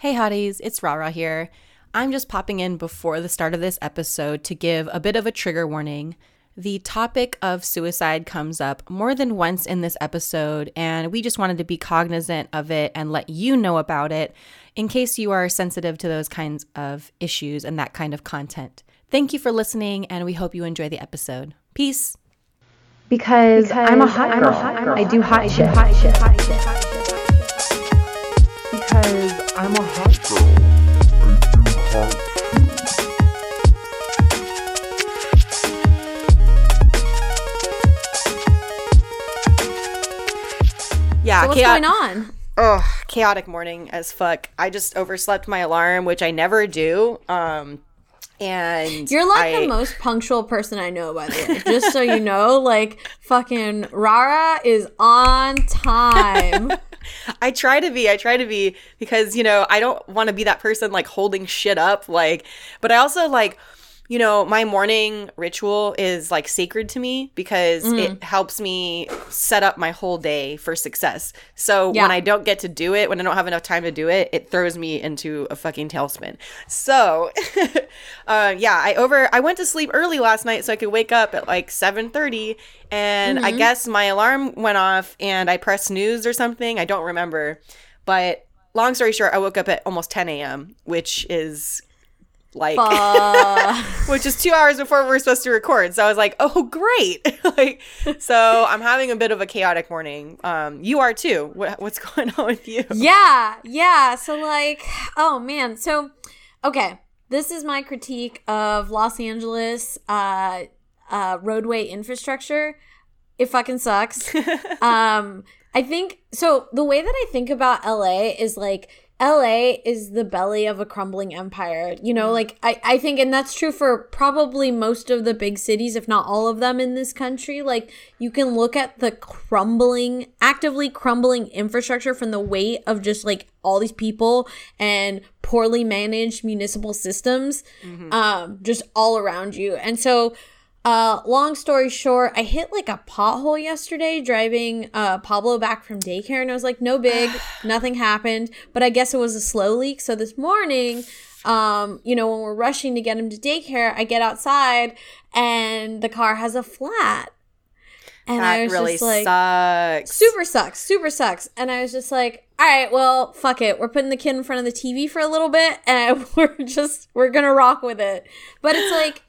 Hey hotties, it's Rara here. I'm just popping in before the start of this episode to give a bit of a trigger warning. The topic of suicide comes up more than once in this episode, and we just wanted to be cognizant of it and let you know about it in case you are sensitive to those kinds of issues and that kind of content. Thank you for listening, and we hope you enjoy the episode. Peace. Because, because I'm a hot girl. I do hot shit. Hot shit. Hot shit. Hot shit. Because I'm a hot girl. I do hot Yeah, So what's chaotic- going on? Ugh, chaotic morning as fuck. I just overslept my alarm, which I never do. Um, and You're like I- the most punctual person I know, by the way. Just so you know, like fucking Rara is on time. I try to be. I try to be because you know I don't want to be that person like holding shit up. Like, but I also like. You know, my morning ritual is like sacred to me because Mm. it helps me set up my whole day for success. So Yeah. when I don't get to do it, when I don't have enough time to do it, it throws me into a fucking tailspin. So, uh, yeah, I over I went to sleep early last night so I could wake up at like seven thirty, and Mm-hmm. I guess my alarm went off and I pressed snooze or something. I don't remember, but long story short, I woke up at almost ten a.m., which is like which is two hours before we are supposed to record. So I was like, oh, great. like, so I'm having a bit of a chaotic morning. Um, you are too. What, what's going on with you? yeah, yeah. So like, oh man. So okay, this is my critique of Los Angeles uh, uh, roadway infrastructure. It fucking sucks. um, I think so. The way that I think about LA is like LA is the belly of a crumbling empire. You know, like I, I think, and that's true for probably most of the big cities, if not all of them in this country. Like you can look at the crumbling, actively crumbling infrastructure from the weight of just like all these people and poorly managed municipal systems, um, just all around you. And so uh, long story short, I hit like a pothole yesterday driving uh, Pablo back from daycare, and I was like, no big, nothing happened. But I guess it was a slow leak. So this morning, um, you know, when we're rushing to get him to daycare, I get outside and the car has a flat. And I that was really just like, sucks. super sucks, super sucks. And I was just like, all right, well, fuck it. We're putting the kid in front of the TV for a little bit and we're just, we're going to rock with it. But it's like,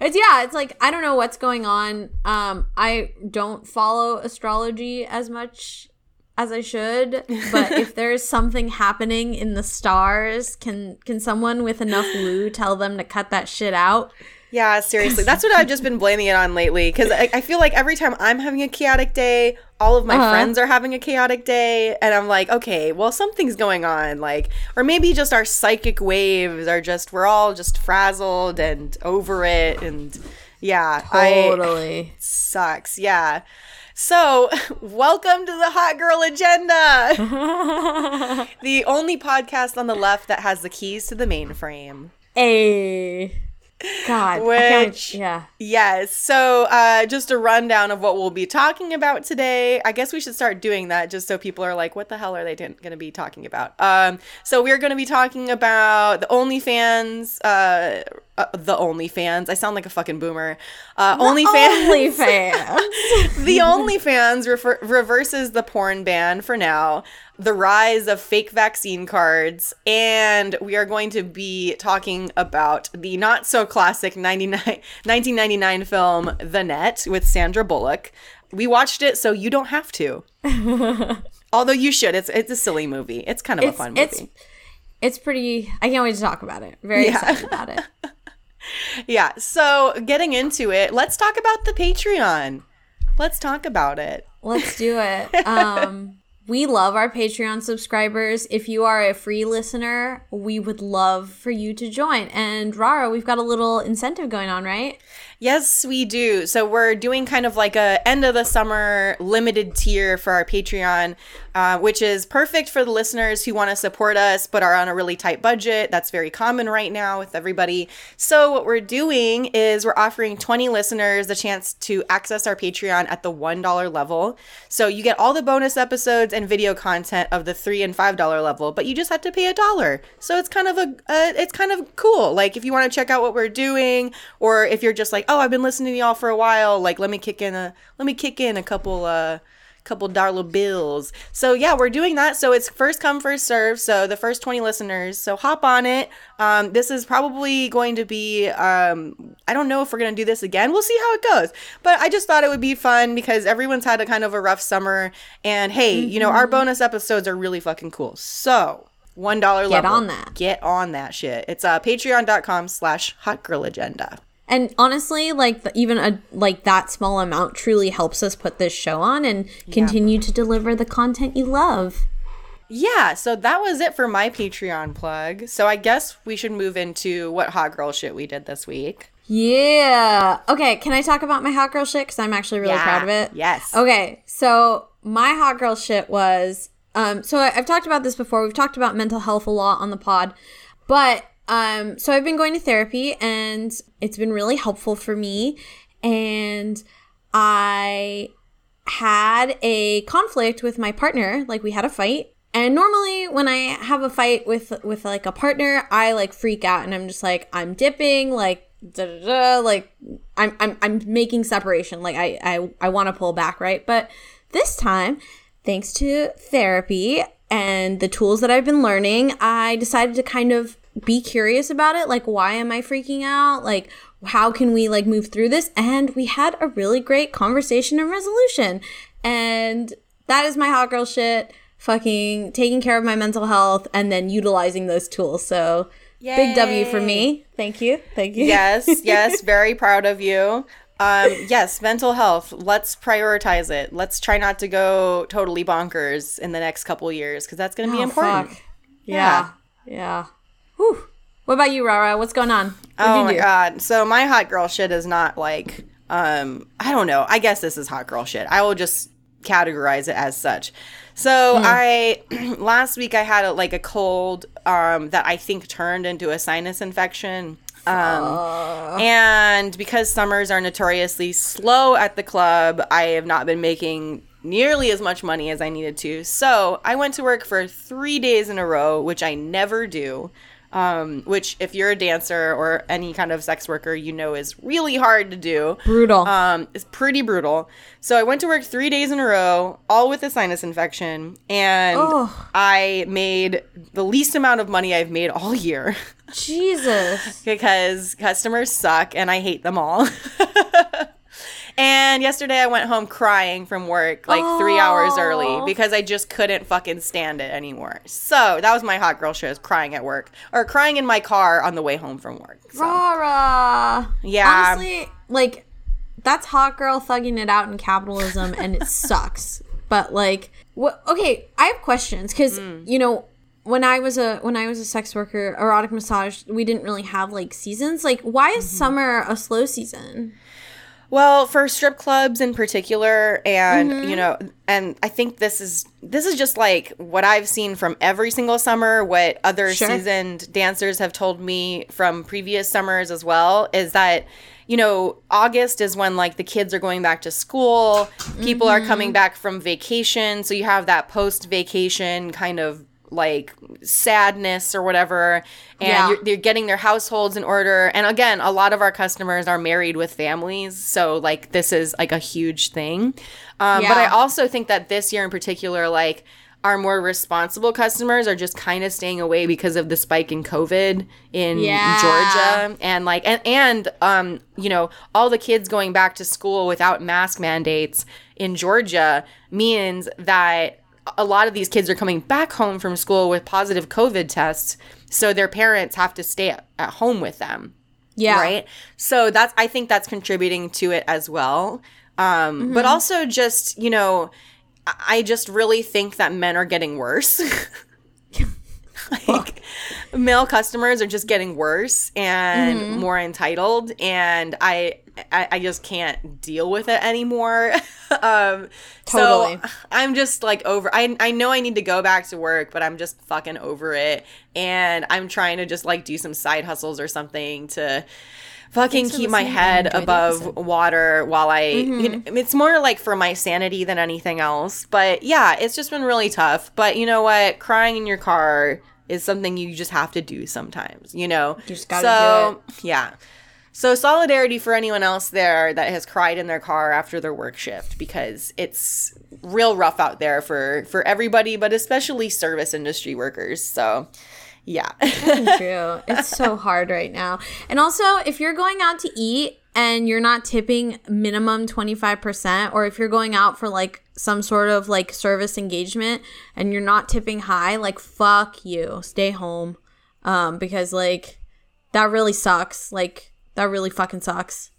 it's yeah, it's like I don't know what's going on. Um I don't follow astrology as much as I should, but if there's something happening in the stars, can can someone with enough woo tell them to cut that shit out? Yeah, seriously. That's what I've just been blaming it on lately because I, I feel like every time I'm having a chaotic day, all of my Uh-huh. friends are having a chaotic day. And I'm like, okay, well, something's going on. Like, or maybe just our psychic waves are just, we're all just frazzled and over it. And yeah, I Totally. sucks. Yeah. So, welcome to the Hot Girl Agenda, the only podcast on the left that has the keys to the mainframe. Hey. God. Which- yeah. Yes. So, uh, just a rundown of what we'll be talking about today. I guess we should start doing that just so people are like, what the hell are they going to be talking about? Um, so, we're going to be talking about the OnlyFans, uh, uh, the OnlyFans. I sound like a fucking boomer. Uh, OnlyFans. OnlyFans. the OnlyFans refer- reverses the porn ban for now, the rise of fake vaccine cards, and we are going to be talking about the not so classic 1999 film The Net with Sandra Bullock. We watched it, so you don't have to. Although you should. It's it's a silly movie. It's kind of a fun movie. it's it's pretty I can't wait to talk about it. Very Yeah. excited about it. yeah. So getting into it, let's talk about the Patreon. Let's talk about it. Let's do it. Um, we love our Patreon subscribers. If you are a free listener, we would love for you to join. And Rara, we've got a little incentive going on, right? Yes, we do. So we're doing kind of like a end of the summer limited tier for our Patreon. uh, which is perfect for the listeners who want to support us but are on a really tight budget. That's very common right now with everybody. So, what we're doing is we're offering 20 listeners the chance to access our Patreon at the $1 level. So, you get all the bonus episodes and video content of the 3 and $5 level, but you just have to pay a dollar. So, it's kind of a, uh, it's kind of cool. Like, if you want to check out what we're doing, or if you're just like, oh, I've been listening to y'all for a while, like, let me kick in a, let me kick in a couple, uh, couple dollar bills. So yeah, we're doing that. So it's first come first serve. So the first 20 listeners. So hop on it. Um, this is probably going to be um, I don't know if we're gonna do this again. We'll see how it goes. But I just thought it would be fun because everyone's had a kind of a rough summer. And hey, mm-hmm. you know, our mm-hmm. bonus episodes are really fucking cool. So one dollar level. Get on that. Get on that shit. It's uh patreon.com slash hot girl agenda. And honestly, like the, even a like that small amount truly helps us put this show on and continue yeah. to deliver the content you love. Yeah, so that was it for my Patreon plug. So I guess we should move into what hot girl shit we did this week. Yeah. Okay, can I talk about my hot girl shit cuz I'm actually really yeah. proud of it? Yes. Okay. So my hot girl shit was um so I, I've talked about this before. We've talked about mental health a lot on the pod. But um, so I've been going to therapy and it's been really helpful for me. And I had a conflict with my partner, like we had a fight. And normally when I have a fight with with like a partner, I like freak out and I'm just like I'm dipping, like da da da, like I'm I'm I'm making separation, like I I I want to pull back, right? But this time, thanks to therapy and the tools that I've been learning, I decided to kind of be curious about it. Like, why am I freaking out? Like, how can we like move through this? And we had a really great conversation and resolution. And that is my hot girl shit. Fucking taking care of my mental health and then utilizing those tools. So Yay. big W for me. Thank you. Thank you. Yes, yes, very proud of you. Um, yes, mental health. Let's prioritize it. Let's try not to go totally bonkers in the next couple years because that's going to be oh, important. Yeah. Yeah. yeah. Whew. What about you, Rara? What's going on? What'd oh my god! So my hot girl shit is not like um I don't know. I guess this is hot girl shit. I will just categorize it as such. So mm. I last week I had a, like a cold um, that I think turned into a sinus infection. Um. And because summers are notoriously slow at the club, I have not been making nearly as much money as I needed to. So I went to work for three days in a row, which I never do um, which if you're a dancer or any kind of sex worker, you know is really hard to do. Brutal. Um, it's pretty brutal. So I went to work three days in a row, all with a sinus infection, and oh. I made the least amount of money I've made all year. Jesus. because customers suck and I hate them all. And yesterday I went home crying from work like three hours early because I just couldn't fucking stand it anymore. So that was my hot girl shows crying at work or crying in my car on the way home from work. So. Rara. Yeah. Honestly, like that's hot girl thugging it out in capitalism and it sucks. But like what okay, I have questions cuz mm. you know when I was a when I was a sex worker, erotic massage, we didn't really have like seasons. Like why is mm-hmm. summer a slow season? Well, for strip clubs in particular, and mm-hmm. you know, and I think this is this is just like what I've seen from every single summer. What other sure. seasoned dancers have told me from previous summers as well is that you know, August is when like the kids are going back to school, people mm-hmm. are coming mm-hmm. back from vacation, so you have that post vacation kind of like sadness or whatever and yeah. you're, they're getting their households in order and again a lot of our customers are married with families so like this is like a huge thing um, yeah. but i also think that this year in particular like our more responsible customers are just kind of staying away because of the spike in covid in yeah. georgia and like and and um you know all the kids going back to school without mask mandates in georgia means that a lot of these kids are coming back home from school with positive COVID tests, so their parents have to stay at home with them. Yeah. Right. So that's I think that's contributing to it as well. Um, mm-hmm. But also just you know, I just really think that men are getting worse. like male customers are just getting worse and Mm-hmm. more entitled and I, I i just can't deal with it anymore um Totally. so i'm just like over I, I know i need to go back to work but i'm just fucking over it and i'm trying to just like do some side hustles or something to fucking Thanks keep my head and enjoy the above episode. Mm-hmm. water while I, you know, it's more like for my sanity than anything else. But yeah, it's just been really tough. But you know what? Crying in your car is something you just have to do sometimes, you know? You just gotta so, yeah. So solidarity for anyone else there that has cried in their car after their work shift because it's real rough out there for for everybody, but especially service industry workers. So, yeah. True. It's so hard right now. And also, if you're going out to eat and you're not tipping minimum 25%, or if you're going out for like some sort of like service engagement and you're not tipping high, like fuck you. Stay home. Um, because like that really sucks. Like that really fucking sucks.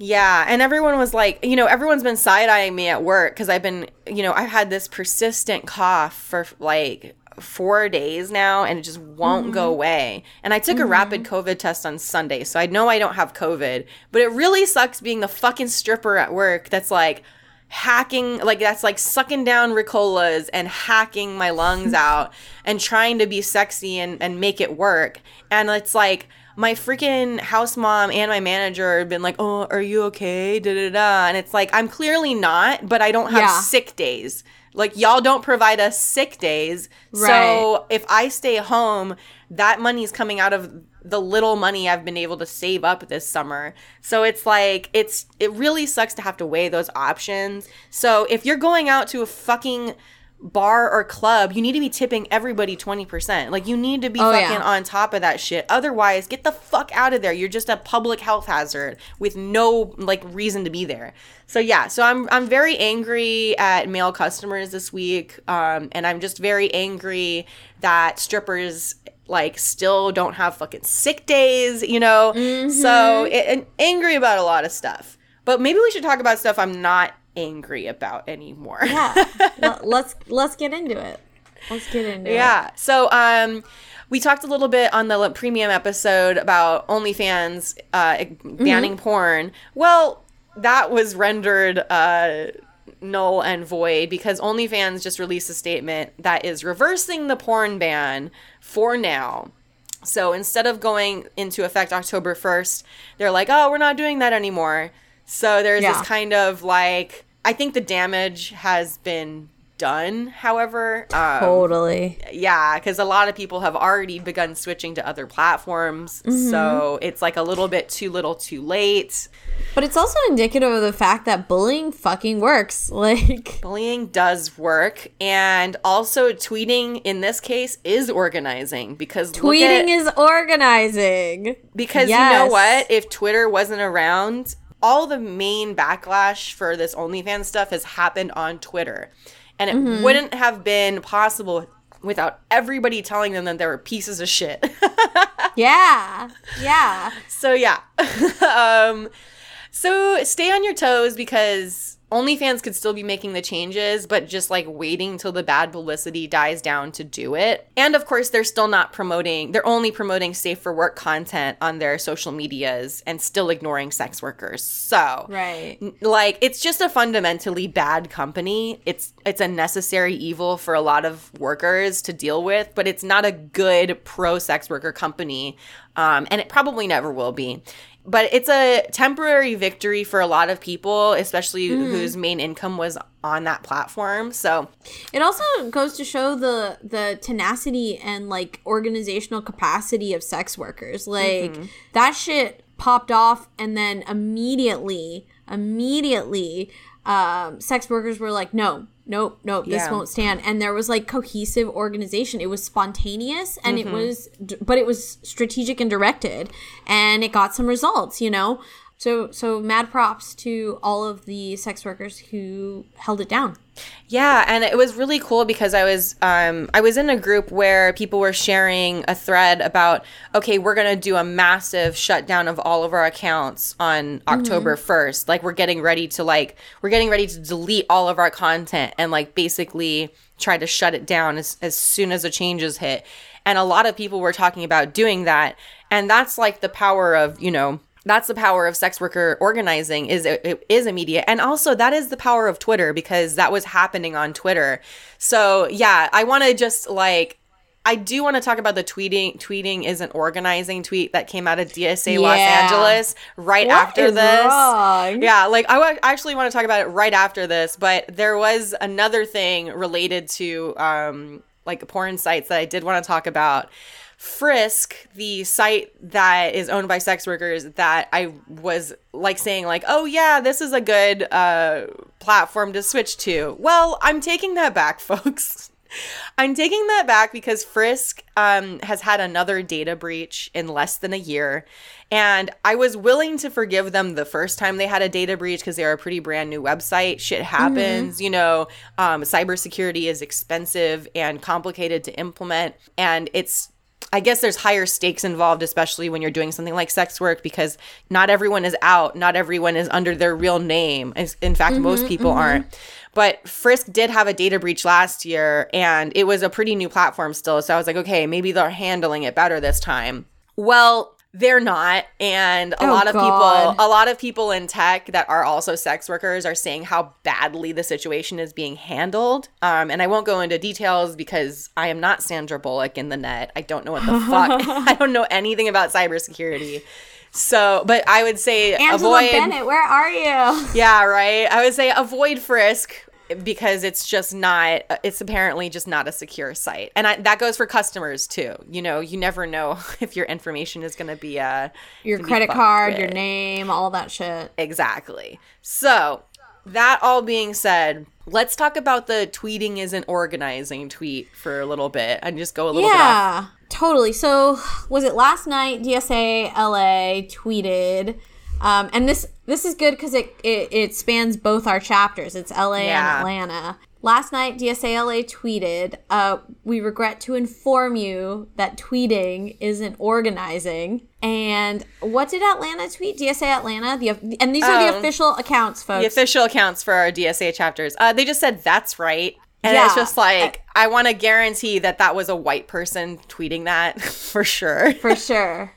Yeah, and everyone was like, you know, everyone's been side eyeing me at work because I've been, you know, I've had this persistent cough for like four days now, and it just won't go away. And I took a rapid COVID test on Sunday, so I know I don't have COVID. But it really sucks being the fucking stripper at work that's like hacking, like that's like sucking down Ricolas and hacking my lungs out and trying to be sexy and and make it work. And it's like my freaking house mom and my manager have been like, "Oh, are you okay?" Da da da. And it's like I'm clearly not, but I don't have Yeah. sick days. Like y'all don't provide us sick days. So if I stay home, that money's coming out of the little money I've been able to save up this summer. So it's like it's it really sucks to have to weigh those options. So if you're going out to a fucking bar or club, you need to be tipping everybody 20%. Like you need to be Oh, fucking yeah. on top of that shit. Otherwise, get the fuck out of there. You're just a public health hazard with no like reason to be there. So yeah, so I'm I'm very angry at male customers this week. Um and I'm just very angry that strippers like still don't have fucking sick days, you know? So it, and angry about a lot of stuff. But maybe we should talk about stuff I'm not angry about anymore. Yeah. Let's let's get into it. Let's get into it. Yeah. So um we talked a little bit on the premium episode about OnlyFans uh, banning porn. Well, that was rendered uh, null and void because OnlyFans just released a statement that is reversing the porn ban for now. So instead of going into effect October 1st, they're like, oh, we're not doing that anymore. So there's Yeah. this kind of like, I think the damage has been done, however. Um, Totally. yeah, because a lot of people have already begun switching to other platforms. So it's like a little bit too little too late. But it's also indicative of the fact that bullying fucking works. Like Bullying does work. And also, tweeting in this case is organizing because tweeting at- is organizing. Because you know what? If Twitter wasn't around, all the main backlash for this OnlyFans stuff has happened on Twitter. And it Mm-hmm. wouldn't have been possible without everybody telling them that they were pieces of shit. Yeah. Yeah. so yeah. um so stay on your toes because OnlyFans could still be making the changes, but just like waiting till the bad publicity dies down to do it. And of course, they're still not promoting, they're only promoting safe for work content on their social medias and still ignoring sex workers. So, Right. like it's just a fundamentally bad company. It's it's a necessary evil for a lot of workers to deal with, but it's not a good pro sex worker company. Um, and it probably never will be but it's a temporary victory for a lot of people, especially whose main income was on that platform. So, It also goes to show the the tenacity and like organizational capacity of sex workers. Like Mm-hmm. that shit popped off and then immediately immediately um sex workers were like no nope nope this Yeah. won't stand and there was like cohesive organization it was spontaneous and Mm-hmm. it was but it was strategic and directed and it got some results you know so so mad props to all of the sex workers who held it down Yeah, and it was really cool because I was um, I was in a group where people were sharing a thread about okay, we're gonna do a massive shutdown of all of our accounts on October first. Like we're getting ready to like we're getting ready to delete all of our content and like basically try to shut it down as as soon as the changes hit. And a lot of people were talking about doing that. And that's like the power of, you know, that's the power of sex worker organizing is it, it is immediate and also that is the power of twitter because that was happening on twitter so yeah i want to just like I do want to talk about the tweeting tweeting isn't organizing tweet that came out of DSA yeah. Los Angeles right what after this. Wrong? Yeah, like I w- actually want to talk about it right after this, but there was another thing related to um like porn sites that I did want to talk about. Frisk, the site that is owned by sex workers, that I was like saying, like, oh yeah, this is a good uh, platform to switch to. Well, I'm taking that back, folks. I'm taking that back because Frisk um, has had another data breach in less than a year. And I was willing to forgive them the first time they had a data breach because they're a pretty brand new website. Shit happens. Mm-hmm. You know, um, cybersecurity is expensive and complicated to implement. And it's I guess there's higher stakes involved, especially when you're doing something like sex work, because not everyone is out, not everyone is under their real name. In fact, mm-hmm, most people mm-hmm. aren't. But Frisk did have a data breach last year, and it was a pretty new platform still. So I was like, okay, maybe they're handling it better this time. Well, they're not. And a oh, lot of God. people a lot of people in tech that are also sex workers are saying how badly the situation is being handled. Um, and i won't go into details because i am not sandra bullock in the net. I don't know what the fuck i don't know anything about cybersecurity. So but i would say Angela avoid Bennett, where are you? Yeah right? I would say avoid frisk because it's just not it's apparently just not a secure site. And I, that goes for customers too. You know you never know if your information is going to be uh your credit card with. your name all that shit. Exactly. So that all being said let's talk about the tweeting isn't organizing tweet for a little bit and just go a little yeah totally. So was it last night dsa la tweeted um, and this this is good because it, it, it spans both our chapters. It's LA yeah. and Atlanta. Last night, DSA LA tweeted, uh, "We regret to inform you that tweeting isn't organizing." And what did Atlanta tweet? DSA Atlanta, the and these are the oh. official accounts, folks. The official accounts for our DSA chapters. Uh, they just said that's right. And yeah. it's just like, I, I want to guarantee that that was a white person tweeting that for sure. For sure.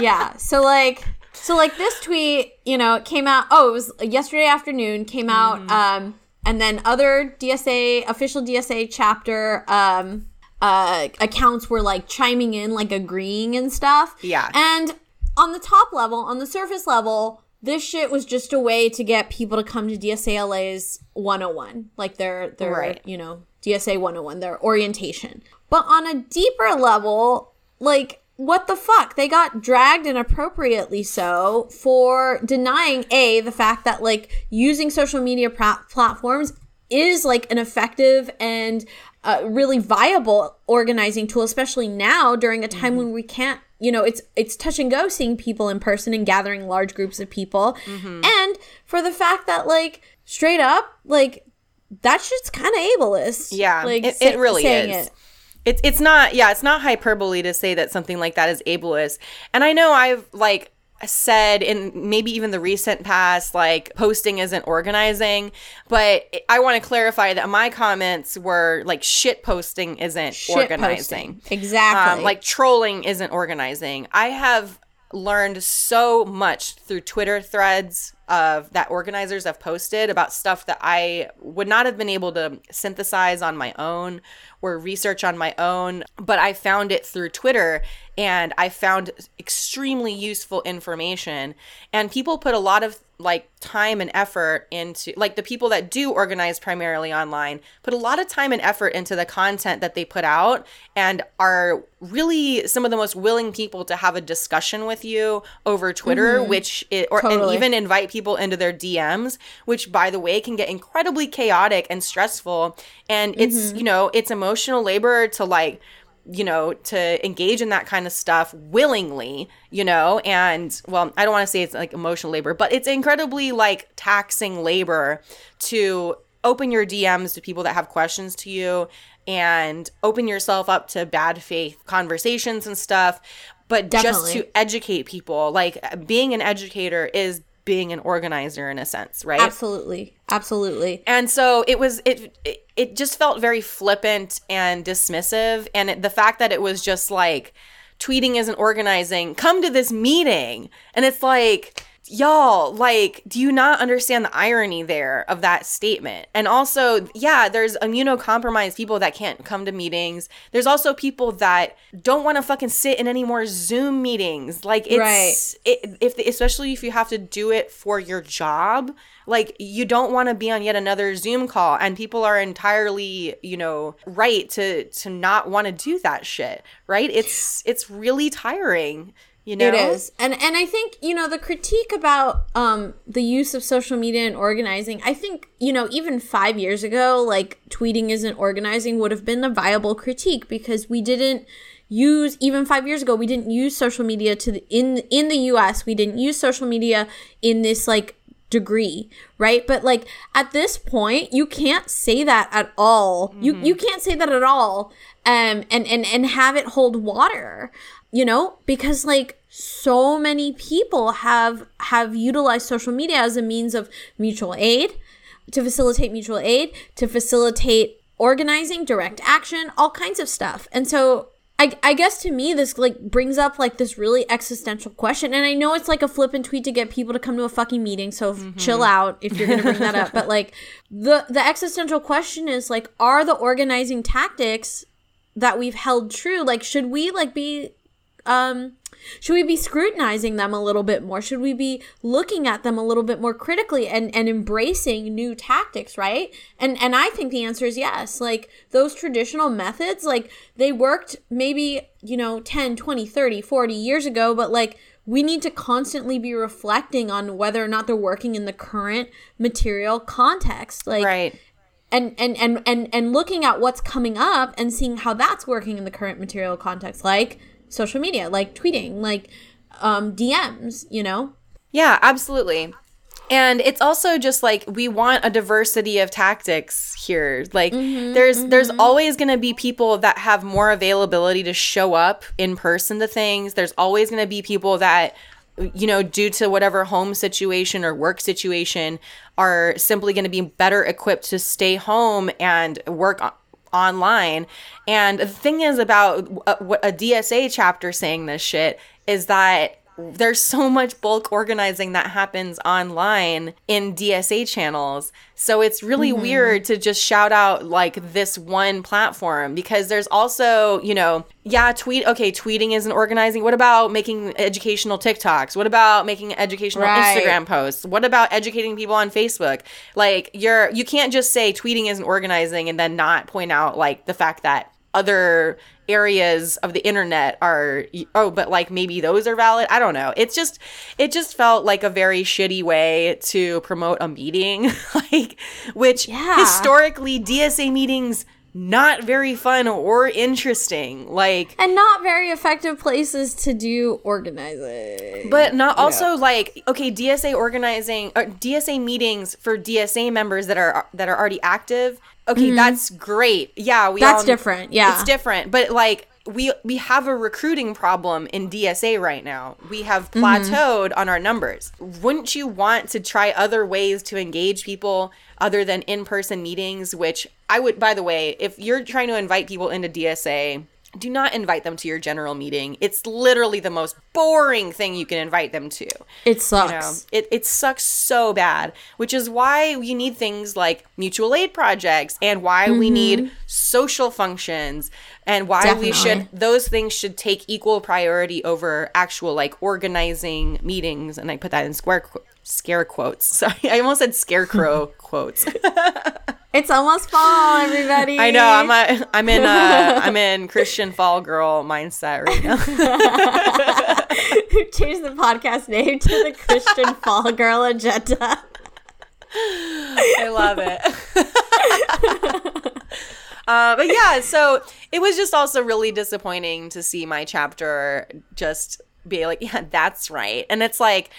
yeah. So, like, so like this tweet, you know, it came out. Oh, it was yesterday afternoon. Came out, mm. um, and then other DSA official DSA chapter um, uh, accounts were like chiming in, like agreeing and stuff. Yeah. And on the top level, on the surface level, this shit was just a way to get people to come to DSALA's 101, like their their right. you know DSA 101, their orientation. But on a deeper level, like what the fuck? They got dragged inappropriately so for denying a the fact that like using social media platforms is like an effective and uh, really viable organizing tool, especially now during a time mm-hmm. when we can't. You know, it's it's touch and go seeing people in person and gathering large groups of people, mm-hmm. and for the fact that like straight up like that shit's kind of ableist. Yeah, like it, it really is. It. It's it's not yeah, it's not hyperbole to say that something like that is ableist. And I know I've like said in maybe even the recent past like posting isn't organizing but i want to clarify that my comments were like shit posting isn't shit organizing posting. exactly um, like trolling isn't organizing i have learned so much through twitter threads of that organizers have posted about stuff that I would not have been able to synthesize on my own or research on my own, but I found it through Twitter and I found extremely useful information. And people put a lot of like time and effort into like the people that do organize primarily online put a lot of time and effort into the content that they put out and are really some of the most willing people to have a discussion with you over Twitter mm-hmm. which it, or totally. and even invite people into their DMs which by the way can get incredibly chaotic and stressful and it's mm-hmm. you know it's emotional labor to like you know, to engage in that kind of stuff willingly, you know, and well, I don't want to say it's like emotional labor, but it's incredibly like taxing labor to open your DMs to people that have questions to you and open yourself up to bad faith conversations and stuff. But Definitely. just to educate people, like being an educator is being an organizer in a sense, right? Absolutely. Absolutely. And so it was it it, it just felt very flippant and dismissive and it, the fact that it was just like tweeting isn't organizing, come to this meeting. And it's like y'all like do you not understand the irony there of that statement? And also yeah there's immunocompromised people that can't come to meetings. There's also people that don't want to fucking sit in any more zoom meetings. Like it's Right. it, if especially if you have to do it for your job like you don't want to be on yet another zoom call and people are entirely you know right to to not want to do that shit right? It's it's really tiring you know It is. And and I think, you know, the critique about um the use of social media and organizing, I think, you know, even 5 years ago, like tweeting isn't organizing would have been a viable critique because we didn't use even 5 years ago we didn't use social media to the, in in the US, we didn't use social media in this like degree, right? But like at this point, you can't say that at all. You you can't say that at all. Um and and and have it hold water. You know, because like so many people have have utilized social media as a means of mutual aid, to facilitate mutual aid, to facilitate organizing, direct action, all kinds of stuff. And so I, I guess to me this like brings up like this really existential question. And i know it's like a flippant tweet to get people to come to a fucking meeting so f- chill out if you're gonna bring that up. But like the the existential question is like are the organizing tactics that we've held true like should we like be um should we be scrutinizing them a little bit more? Should we be looking at them a little bit more critically and and embracing new tactics right? And and i think the answer is yes. Like those traditional methods like they worked maybe you know 10 20 30 40 years ago but like we need to constantly be reflecting on whether or not they're working in the current material context like right. and and and and and looking at what's coming up and seeing how that's working in the current material context. Like social media like tweeting like um dms you know Yeah, absolutely. And it's also just like we want a diversity of tactics here. Like there's there's always going to be people that have more availability to show up in person to things. There's always going to be people that you know, due to whatever home situation or work situation are simply going to be better equipped to stay home and work online. And the thing is about uh, what a DSA chapter saying this shit is that there's so much bulk organizing that happens online in DSA channels. So it's really mm-hmm. weird to just shout out like this one platform because there's also, you know, yeah, tweet, okay, tweeting isn't organizing. What about making educational TikToks? What about making educational Right. Instagram posts? What about educating people on Facebook? Like you're you can't just say tweeting isn't organizing and then not point out like the fact that other areas of the internet are oh but like maybe those are valid i don't know it's just it just felt like a very shitty way to promote a meeting like which Yeah. historically dsa meetings not very fun or interesting like and not very effective places to do organizing but not also like okay DSA organizing uh, or DSA meetings for DSA members that are that are already active. Okay, that's great. Yeah, we Mm-hmm. That's all- different, yeah. it's different. But like we we have a recruiting problem in DSA right now. We have Mm-hmm. plateaued on our numbers. Wouldn't you want to try other ways to engage people other than in-person meetings? Which I would. By the way, if you're trying to invite people into DSA. Do not invite them to your general meeting. It's literally the most boring thing you can invite them to. it sucks You know, it, it sucks so bad, which is why we need things like mutual aid projects and why we mm-hmm. need social functions and why we should, those things should take equal priority over actual like organizing meetings. And I put that in square, qu- scare quotes. Sorry, I almost said scarecrow quotes. it's almost fall everybody I know I'm a, I'm in uh I'm in Christian fall girl mindset right now. change the podcast name to the christian fall girl agenda I love it. uh, but yeah, so it was just also really disappointing to see my chapter just be like, yeah, that's right. And it's like,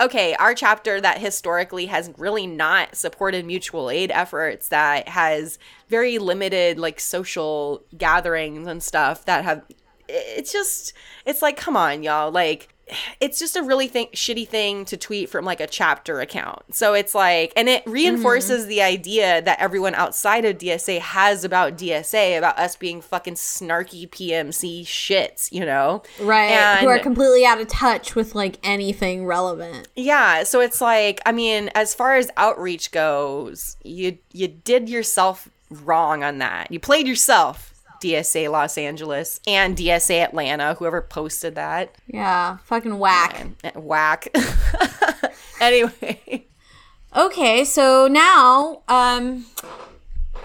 okay, our chapter that historically has really not supported mutual aid efforts, that has very limited like social gatherings and stuff that have it's just it's like come on y'all like it's just a really th- shitty thing to tweet from like a chapter account. So it's like, and it reinforces mm-hmm. the idea that everyone outside of DSA has about DSA, about us being fucking snarky PMC shits, you know? Right. And, Who are completely out of touch with like anything relevant. Yeah. So it's like, I mean, as far as outreach goes, you you did yourself wrong on that. You played yourself DSA Los Angeles and DSA Atlanta, whoever posted that. Yeah, fucking whack. Yeah, whack. anyway. Okay, so now um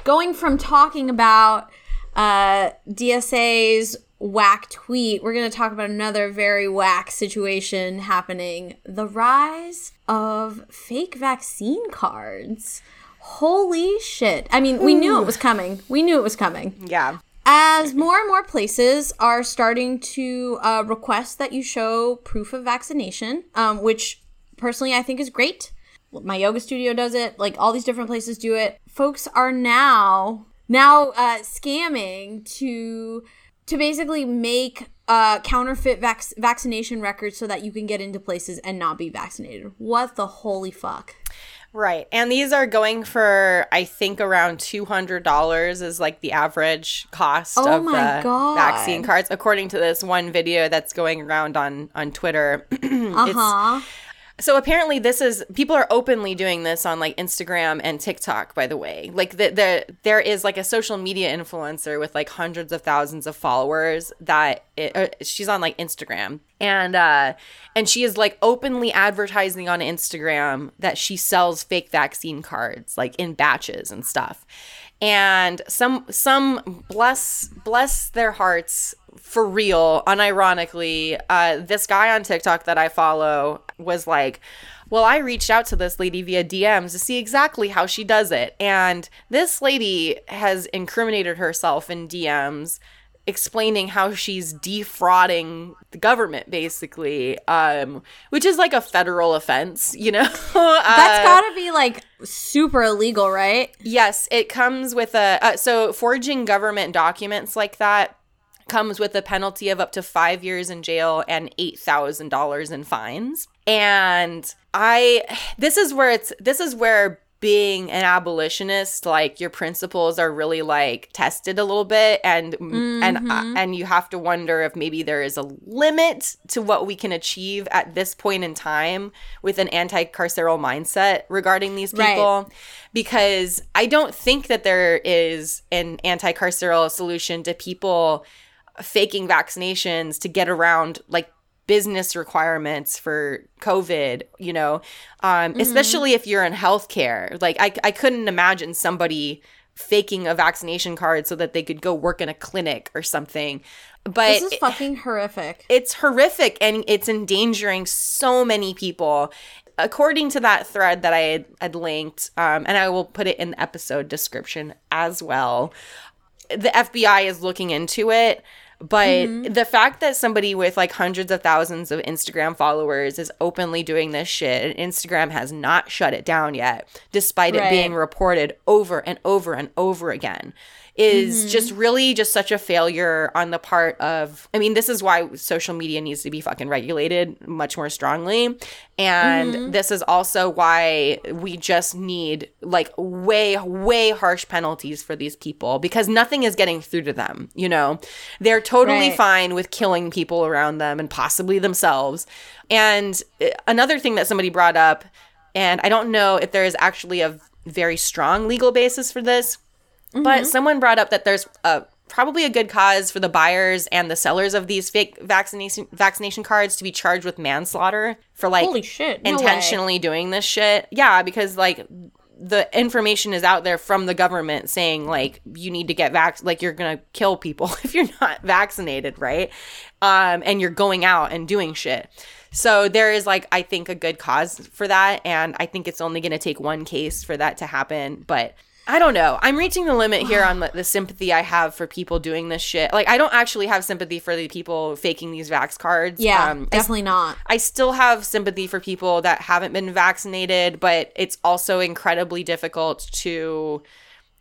going from talking about uh DSA's whack tweet, we're going to talk about another very whack situation happening, the rise of fake vaccine cards. Holy shit. I mean, we Ooh. knew it was coming. We knew it was coming. Yeah as more and more places are starting to uh, request that you show proof of vaccination, um, which personally I think is great. My yoga studio does it. Like all these different places do it. Folks are now now uh, scamming to to basically make uh, counterfeit vac- vaccination records so that you can get into places and not be vaccinated. What the holy fuck? Right. And these are going for I think around $200 is like the average cost oh of the God. vaccine cards according to this one video that's going around on on Twitter. uh-huh. So apparently this is people are openly doing this on like Instagram and TikTok by the way. Like the, the there is like a social media influencer with like hundreds of thousands of followers that it, uh, she's on like Instagram and uh and she is like openly advertising on Instagram that she sells fake vaccine cards like in batches and stuff. And some some bless bless their hearts for real, unironically, uh, this guy on TikTok that I follow was like, well, I reached out to this lady via DMs to see exactly how she does it. And this lady has incriminated herself in DMs explaining how she's defrauding the government basically um which is like a federal offense you know uh, that's gotta be like super illegal right yes it comes with a uh, so forging government documents like that comes with a penalty of up to five years in jail and $8,000 in fines. And I, this is where it's, this is where being an abolitionist like your principles are really like tested a little bit and mm-hmm. and uh, and you have to wonder if maybe there is a limit to what we can achieve at this point in time with an anti-carceral mindset regarding these people right. because i don't think that there is an anti-carceral solution to people faking vaccinations to get around like business requirements for COVID, you know, um, mm-hmm. especially if you're in healthcare. Like, I, I couldn't imagine somebody faking a vaccination card so that they could go work in a clinic or something. But this is fucking horrific. It's horrific and it's endangering so many people. According to that thread that I had, had linked, um, and I will put it in the episode description as well, the FBI is looking into it. But mm-hmm. the fact that somebody with like hundreds of thousands of Instagram followers is openly doing this shit, and Instagram has not shut it down yet, despite right. it being reported over and over and over again is mm-hmm. just really just such a failure on the part of I mean this is why social media needs to be fucking regulated much more strongly and mm-hmm. this is also why we just need like way way harsh penalties for these people because nothing is getting through to them you know they're totally right. fine with killing people around them and possibly themselves and uh, another thing that somebody brought up and I don't know if there is actually a very strong legal basis for this Mm-hmm. But someone brought up that there's a probably a good cause for the buyers and the sellers of these fake vaccination vaccination cards to be charged with manslaughter for like Holy shit, no intentionally way. doing this shit. Yeah, because like the information is out there from the government saying like you need to get vac like you're gonna kill people if you're not vaccinated, right? Um, and you're going out and doing shit. So there is like I think a good cause for that, and I think it's only gonna take one case for that to happen, but I don't know. I'm reaching the limit here on the, the, sympathy I have for people doing this shit. Like, I don't actually have sympathy for the people faking these vax cards. Yeah, um, definitely I, not. I still have sympathy for people that haven't been vaccinated, but it's also incredibly difficult to.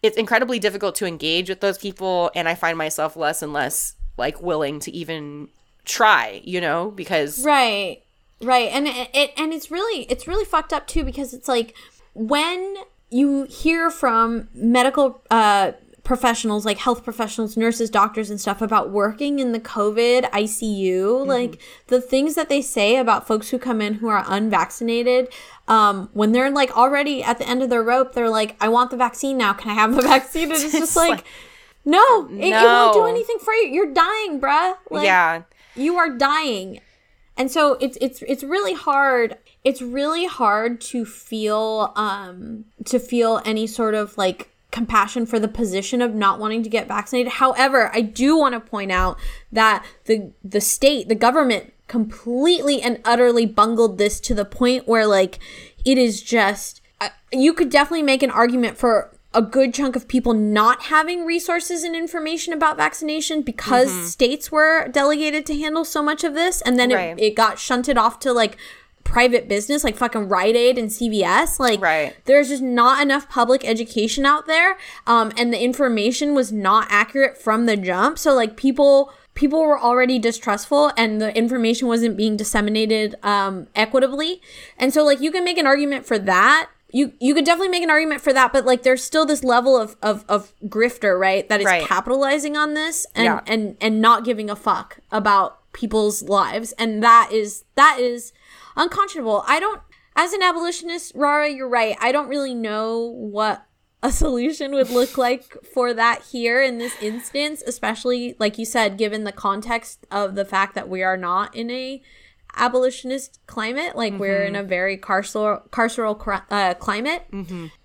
It's incredibly difficult to engage with those people, and I find myself less and less like willing to even try, you know, because Right. Right. And it, it and it's really it's really fucked up too because it's like when you hear from medical uh professionals like health professionals, nurses, doctors and stuff about working in the COVID ICU, like the things that they say about folks who come in who are unvaccinated, um, when they're like already at the end of their rope, they're like, I want the vaccine now. Can I have the vaccine? And it's just like, no, it, it won't do anything for you. You're dying, bruh. Like, yeah. you are dying and so it's it's it's really hard it's really hard to feel um to feel any sort of like compassion for the position of not wanting to get vaccinated however i do want to point out that the the state the government completely and utterly bungled this to the point where like it is just uh, you could definitely make an argument for a good chunk of people not having resources and information about vaccination because states were delegated to handle so much of this and then Right. it, it got shunted off to like private business like fucking Rite Aid and CVS like Right. there's just not enough public education out there um, and the information was not accurate from the jump so like people people were already distrustful and the information wasn't being disseminated um, equitably and so like you can make an argument for that you you could definitely make an argument for that but like there's still this level of of, of grifter right that is Right. capitalizing on this and Yeah. and and not giving a fuck about people's lives and that is that is unconscionable. I don't as an abolitionist rara you're right. I don't really know what a solution would look like for that here in this instance especially like you said given the context of the fact that we are not in a abolitionist climate like we're in a very carceral carceral uh, climate.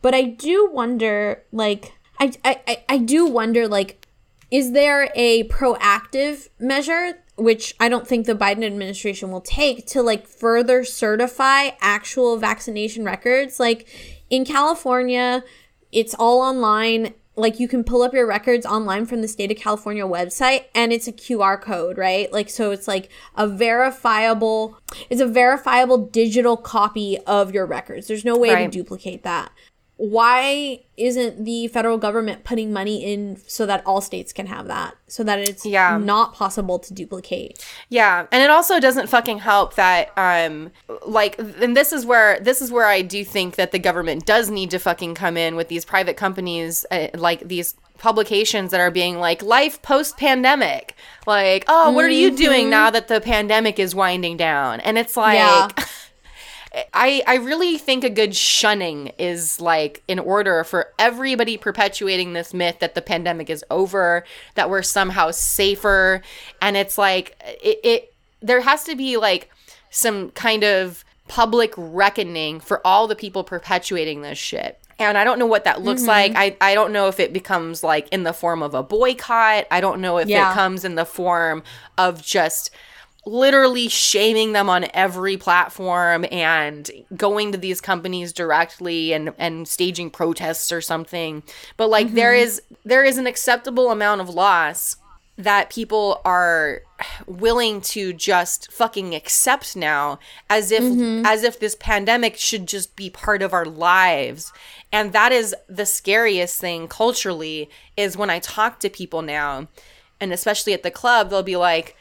But i do wonder like I I- i do wonder like is there a proactive measure which i don't think the biden administration will take to like further certify actual vaccination records. Like in california it's all online. Like you can pull up your records online from the state of california website and it's a qr code right? Like so it's like a verifiable it's a verifiable digital copy of your records. There's no way to duplicate that why isn't the federal government putting money in so that all states can have that so that it's Yeah. not possible to duplicate Yeah, and it also doesn't fucking help that um like and this is where this is where I do think that the government does need to fucking come in with these private companies uh, like these publications that are being like life post pandemic. Like, "Oh, what are you doing now that the pandemic is winding down?" And it's like Yeah. I, I really think a good shunning is like in order for everybody perpetuating this myth that the pandemic is over, that we're somehow safer. And it's like, it, it there has to be like some kind of public reckoning for all the people perpetuating this shit. And I don't know what that looks Mm-hmm. like. I, I don't know if it becomes like in the form of a boycott. I don't know if Yeah. it comes in the form of just literally shaming them on every platform and going to these companies directly and and staging protests or something. But like there mm-hmm. is there is an acceptable amount of loss that people are willing to just fucking accept now as if mm-hmm. as if this pandemic should just be part of our lives. And that is the scariest thing culturally is when i talk to people now and especially at the club they'll be like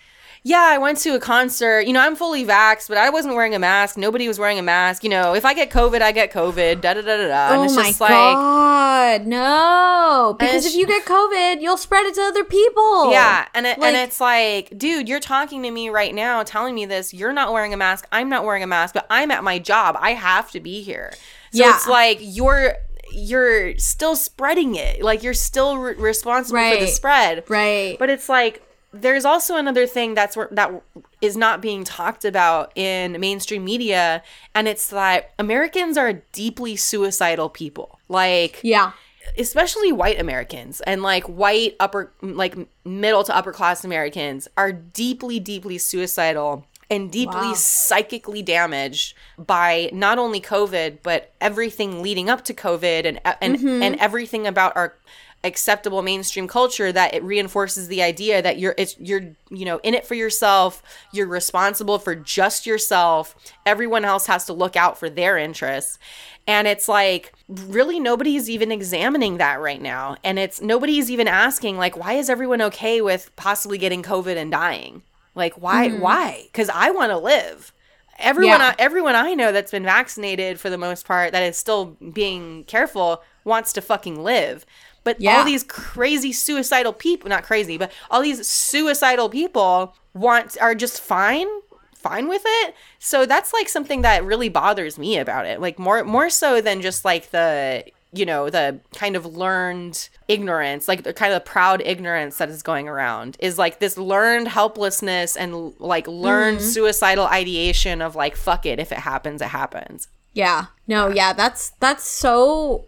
yeah, I went to a concert. You know, I'm fully vaxxed, but I wasn't wearing a mask. Nobody was wearing a mask. You know, if I get COVID, I get COVID. Da da da da da. And oh it's my just like, god no because if you get covid you'll spread it to other people yeah, and it, Like- and it's like, dude, you're talking to me right now, telling me this. You're not wearing a mask. I'm not wearing a mask, but I'm at my job. I have to be here. So Yeah. it's like you're you're still spreading it. Like you're still re- responsible for the spread. right But it's like there's also another thing that's that is not being talked about in mainstream media, and it's that Americans are deeply suicidal people. Like, yeah especially white Americans and like white upper, like middle to upper class Americans are deeply, deeply suicidal and deeply Wow. psychically damaged by not only COVID but everything leading up to COVID and and Mm-hmm. and everything about our acceptable mainstream culture that it reinforces the idea that you're it's you're you know in it for yourself you're responsible for just yourself everyone else has to look out for their interests and it's like really nobody's even examining that right now and it's nobody's even asking like why is everyone okay with possibly getting covid and dying Like why mm-hmm. why? Cuz I want to live. Everyone Yeah. I, everyone I know that's been vaccinated for the most part that is still being careful wants to fucking live. But Yeah. all these crazy suicidal people, not crazy, but all these suicidal people want are just fine fine with it. So that's like something that really bothers me about it. Like more more so than just like the you know the kind of learned ignorance like the kind of proud ignorance that is going around is like this learned helplessness and like learned mm-hmm. suicidal ideation of like fuck it if it happens it happens Yeah. No, yeah, that's that's so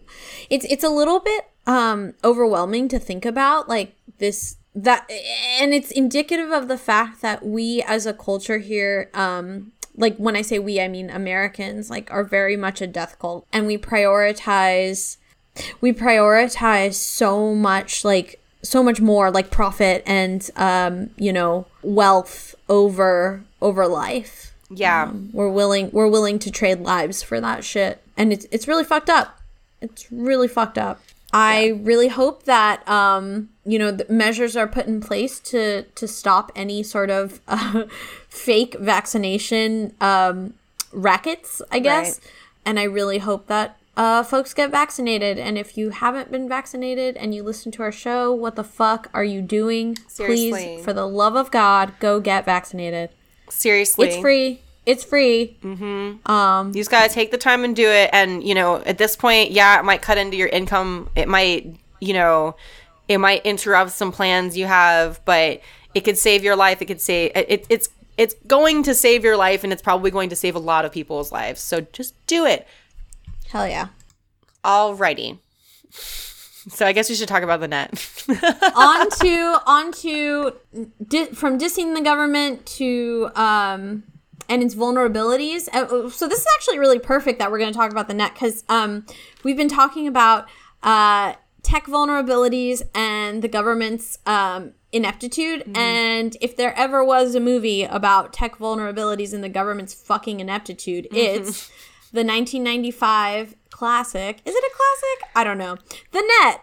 it's it's a little bit um overwhelming to think about like this that and it's indicative of the fact that we as a culture here um like when I say we I mean Americans like are very much a death cult. And we prioritize we prioritize so much like so much more like profit and um you know wealth over over life. Yeah. We're willing we're willing to trade lives for that shit. And it's it's really fucked up. It's really fucked up i really hope that um you know the measures are put in place to to stop any sort of uh, fake vaccination um rackets i guess. Right. and i really hope that uh, folks get vaccinated. And if you haven't been vaccinated and you listen to our show what the fuck are you doing? Seriously. please for the love of god go get vaccinated. Seriously. It's free it's free. You just gotta take the time and do it. And you know at this point yeah it might cut into your income. It might you know it might interrupt some plans you have but it could save your life. It could save it, it's it's going to save your life and it's probably going to save a lot of people's lives. So just do it. Hell yeah. alrighty. So i guess we should talk about the net. On to on to di- from dissing the government to um and its vulnerabilities. Uh, So this is actually really perfect that we're going to talk about the net because um we've been talking about uh tech vulnerabilities and the government's um ineptitude. And if there ever was a movie about tech vulnerabilities and the government's fucking ineptitude it's the 1995 classic. Is it a classic? I don't know. The net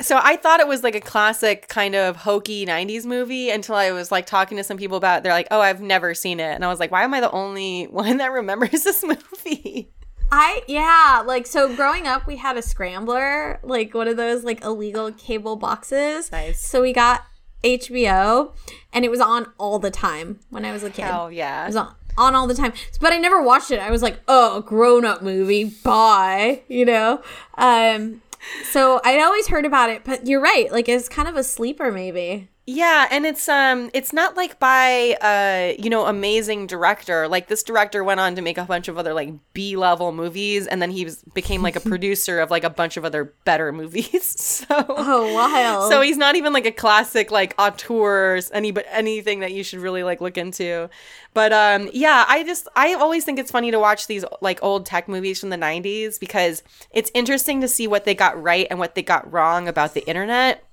So I thought it was like a classic kind of hokey 90s movie until I was like talking to some people about it. They're like, "Oh, I've never seen it." And I was like, "Why am I the only one that remembers this movie?" I yeah, like so growing up we had a scrambler, like one of those like illegal cable boxes. Nice. So we got HBO and it was on all the time when I was a kid. Oh yeah. It was on on all the time. But I never watched it. I was like, "Oh, grown-up movie. Bye." You know? Um so I'd always heard about it, but you're right. Like it's kind of a sleeper maybe. Yeah, and it's um it's not like by uh you know amazing director. Like this director went on to make a bunch of other like B-level movies and then he was became like a producer of like a bunch of other better movies. So Oh, wild. So he's not even like a classic like auteurs any but anything that you should really like look into. But um yeah, I just I always think it's funny to watch these like old tech movies from the 90s because it's interesting to see what they got right and what they got wrong about the internet.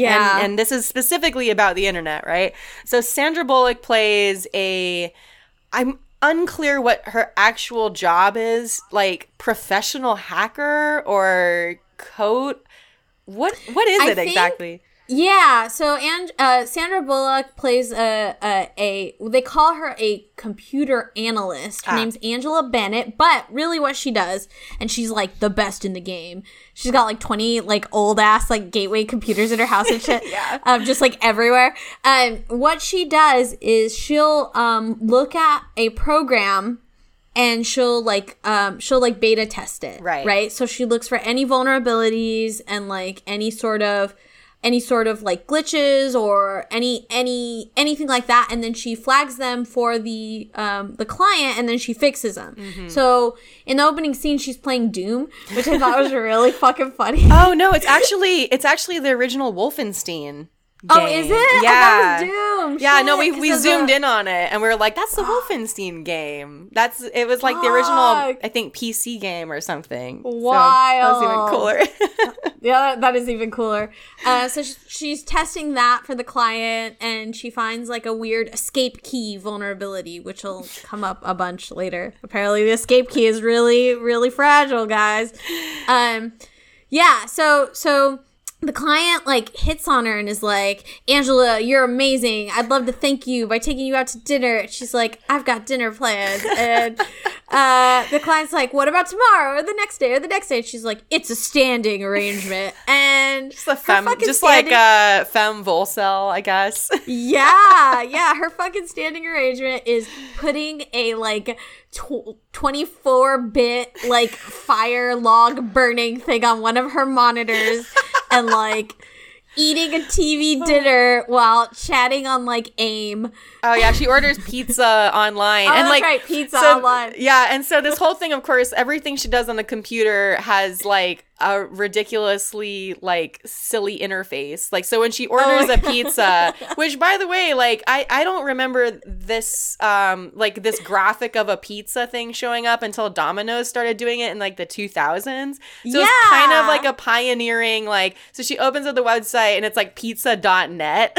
Yeah. And, and this is specifically about the internet, right? So Sandra Bullock plays a. I'm unclear what her actual job is, like professional hacker or code. What what is I it exactly? Yeah, so and uh, Sandra Bullock plays a, a a they call her a computer analyst. Her Ah. name's Angela Bennett, but really what she does, and she's like the best in the game. She's got like twenty like old ass like gateway computers in her house and shit. Yeah. um, just like everywhere. Um, what she does is she'll um look at a program and she'll like um she'll like beta test it Right. right so she looks for any vulnerabilities and like any sort of any sort of like glitches or any any anything like that and then she flags them for the um the client and then she fixes them Mm-hmm. so in the opening scene she's playing doom which i thought was really fucking funny Oh no, it's actually it's actually the original Wolfenstein. Oh is it Yeah. I thought it was doom Yeah, Shit, no, we we zoomed the- in on it and we were like, that's the Wolfenstein game. That's it was like the original, I think, PC game or something. So, Wild. that was even cooler. Yeah, that- that is even cooler. Uh, so she's testing that for the client, and she finds like a weird escape key vulnerability, which will come up a bunch later. Apparently, the escape key is really, really fragile, guys. Um, yeah. So, so the client like hits on her and is like, Angela, you're amazing. I'd love to thank you by taking you out to dinner. She's like, I've got dinner plans. And uh, the client's like, what about tomorrow or the next day or the next day? And she's like, it's a standing arrangement. And just, a femme, just like a femme volcel, I guess. yeah, yeah. Her fucking standing arrangement is putting a like 24 bit like fire log burning thing on one of her monitors and like eating a TV dinner while chatting on like AIM. Oh yeah, she orders pizza online. oh, and like right, pizza so, online. Yeah, and so this whole thing, of course, everything she does on the computer has like a ridiculously like silly interface. Like so when she orders Oh. a pizza, which by the way, like I I don't remember this um like this graphic of a pizza thing showing up until Domino's started doing it in like the 2000s. So it's kind of like a pioneering like so she opens up the website and it's like pizza.net.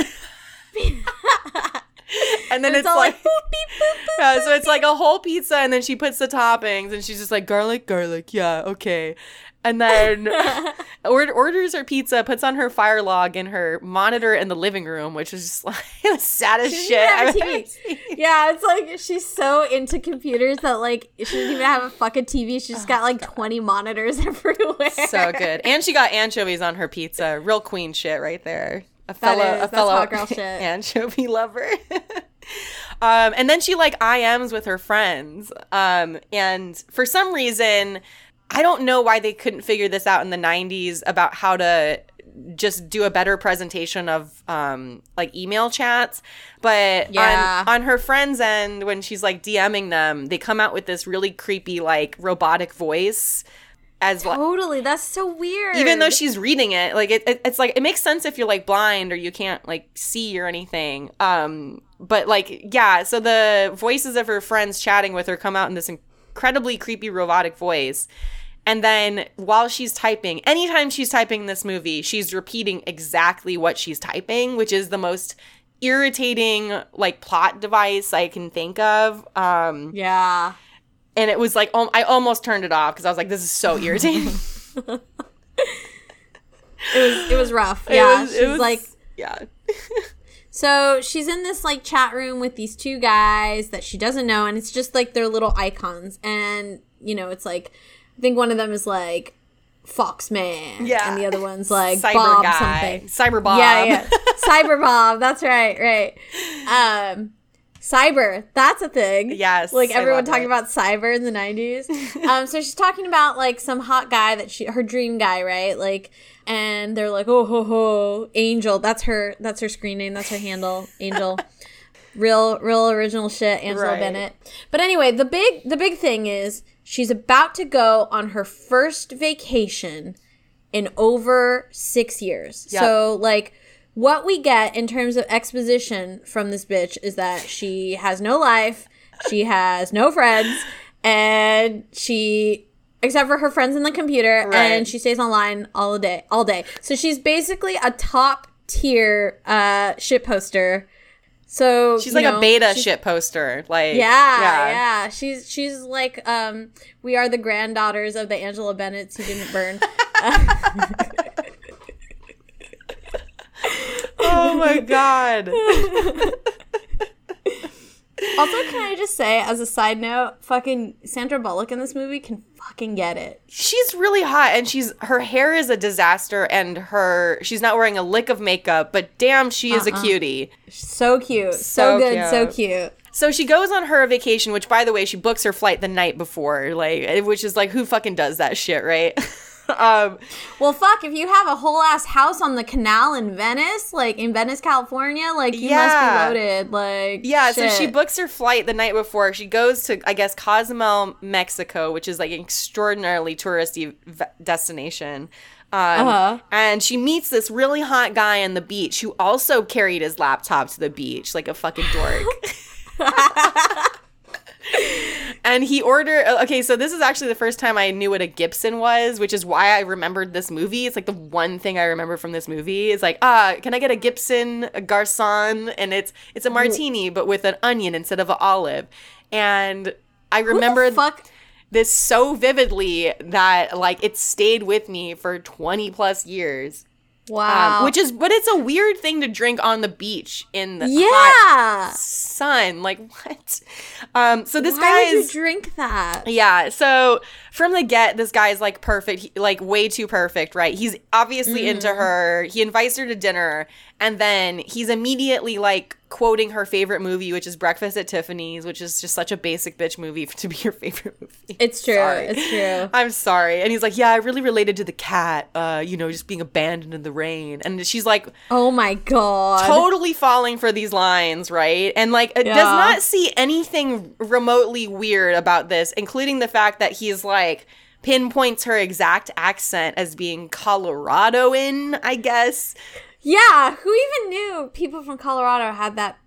and then It's it's, like, like, boop, beep, boop, boop. yeah, so it's like a whole pizza, and then she puts the toppings, and she's just like garlic, garlic, yeah, okay. And then ord- orders her pizza, puts on her fire log in her monitor in the living room, which is just like the saddest shit I've ever seen. Yeah, it's like she's so into computers that like she doesn't even have a fucking TV. She's just got like 20 monitors everywhere. So good, and she got anchovies on her pizza. Real queen shit right there. A fellow, is- a fellow girl shit. anchovy lover. um, and then she like IMs with her friends. Um, and for some reason, I don't know why they couldn't figure this out in the '90s about how to just do a better presentation of um like email chats but Yeah. on on her friends end when she's like DMing them they come out with this really creepy like robotic voice as like Totally, that's so weird. even though she's reading it like it, it- it's like it makes sense if you're like blind or you can't like see or anything um but like yeah so the voices of her friends chatting with her come out in this incredibly creepy robotic voice and then while she's typing anytime she's typing this movie she's repeating exactly what she's typing which is the most irritating like plot device i can think of. Um yeah, and it was like um, i almost turned it off because i was like this is so irritating. It was it was rough. It Yeah, was- it she's was- like yeah. So she's in this like chat room with these two guys that she doesn't know, and it's just like their little icons. And you know, it's like I think one of them is like Foxman, Yeah. and the other one's like cyber Bob guy, something. cyber Bob. Yeah, yeah, Cyber Bob. That's right, right. Um, cyber. That's a thing. Yes, like everyone talking it. about cyber in the nineties. um, so she's talking about like some hot guy that she, her dream guy, right? Like, and they're like, oh ho ho, Angel. That's her. That's her screen name. That's her handle, Angel. real, real original shit, Angela Right. Bennett. But anyway, the big, the big thing is she's about to go on her first vacation in over six years. Yep. So like what we get in terms of exposition from this bitch is that she has no life, she has no friends, and she except for her friends in the computer Right. and she stays online all day all day. So she's basically a top tier uh shit poster. So She's like know, a beta shit poster. Like yeah, yeah, She's she's like um we are the granddaughters of the Angela Bennett's who didn't burn. Oh my god. also, can I just say as a side note, fucking Sandra Bullock in this movie can fucking get it. she's really hot and she's her hair is a disaster and her she's not wearing a lick of makeup, but damn she is a uh-uh. cutie. So cute, so, So good, so cute. cute. So she goes on her vacation, which by the way, she books her flight the night before, like which is like who fucking does that shit, right? um Well, fuck, if you have a whole ass house on the canal in Venice, like in Venice, California, like you Yeah. must be loaded. Like Yeah, so she books her flight the night before. She goes to, I guess, Cozumel, Mexico, which is like an extraordinarily touristy v- destination. Um, Uh-huh. And she meets this really hot guy on the beach who also carried his laptop to the beach, like a fucking dork. and he ordered. Okay, so this is actually the first time I knew what a Gibson was, which is why I remembered this movie. It's like the one thing I remember from this movie. is like, ah, can I get a Gibson, a Garcon? And it's it's a martini, but with an onion instead of an olive. And I remember fuck. this so vividly that like it stayed with me for 20 plus years. Wow. Um, which is, but it's a weird thing to drink on the beach in the yeah. hot sun. Like what? Um, so this Why guy is drink that? yeah. So from the get, this guy's like perfect, he- like way too perfect, right? He's obviously into Mm. her. He invites her to dinner, and then he's immediately like quoting her favorite movie, which is Breakfast at Tiffany's, which is just such a basic bitch movie to be your favorite movie. It's true. Sorry. It's true. I'm sorry. And he's like, Yeah, I really related to the cat, uh, you know, just being abandoned in the rain. And she's like, Oh my god. totally falling for these lines, right? And like, it does not see anything remotely weird about this, including the fact that he's like, pinpoints her exact accent as being Coloradoan, I guess. Yeah, who even knew people from Colorado had that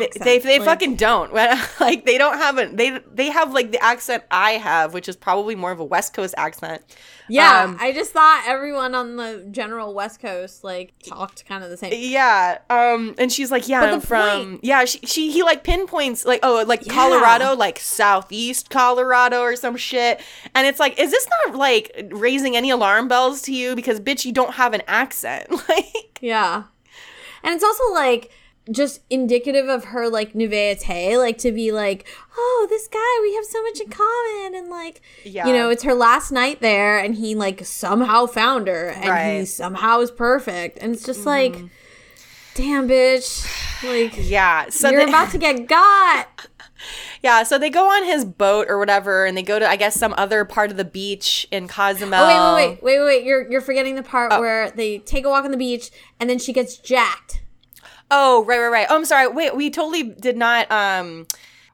accent? they, they Like, fucking don't. like they don't have a they they have like the accent I have, which is probably more of a West Coast accent. Yeah, Um, I just thought everyone on the general West Coast like talked kind of the same. Yeah. Um and she's like, Yeah, I'm from point- Yeah, she, she he like pinpoints like oh like Yeah. Colorado, like southeast Colorado or some shit. And it's like, is this not like raising any alarm bells to you? Because bitch, you don't have an accent. like Yeah. And it's also like just indicative of her like naivete, like to be like, oh, this guy, we have so much in common. And like, Yeah. you know, it's her last night there and he like somehow found her and he somehow is perfect. And it's just like, mm-hmm. damn, bitch. Like, Yeah. So you're they- about to get got. Yeah, so they go on his boat or whatever and they go to I guess some other part of the beach in Cozumel. Oh, wait, wait, wait, wait, wait, wait. You're, you're forgetting the part oh. where they take a walk on the beach and then she gets jacked. Oh, right, right, right. Oh, I'm sorry. Wait, we totally did not um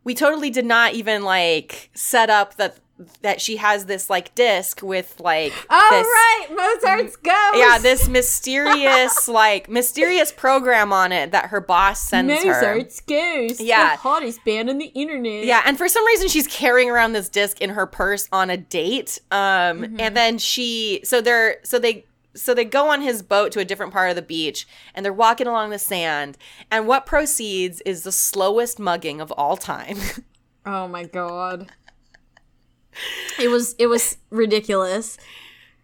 we totally did not even like set up that that she has this like disc with like Oh, this right. Mozart's Ghost. Yeah, this mysterious like mysterious program on it that her boss sends her. Mozart's Ghost. Yeah. The hottest band on the internet. Yeah, and for some reason she's carrying around this disc in her purse on a date. Um Mm-hmm. and then she so they're so they so they go on his boat to a different part of the beach and they're walking along the sand and what proceeds is the slowest mugging of all time. Oh my god. It was it was ridiculous.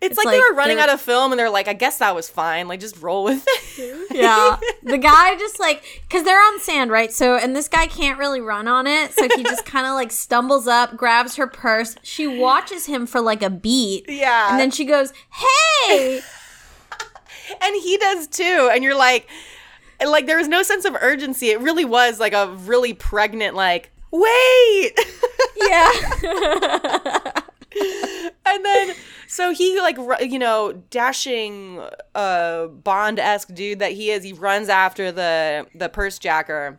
It's, like, like they were running out of film and they're like, I guess that was fine. Like just roll with it. Yeah. the guy just like cuz they're on sand, right? So and this guy can't really run on it, so he just kind of like stumbles up, grabs her purse. She watches him for like a beat. Yeah. And then she goes, "Hey!" And he does too. And you're like like there was no sense of urgency. It really was like a really pregnant like wait! Yeah. and then so he like you know dashing uh bond-esque dude that he is he runs after the the purse jacker.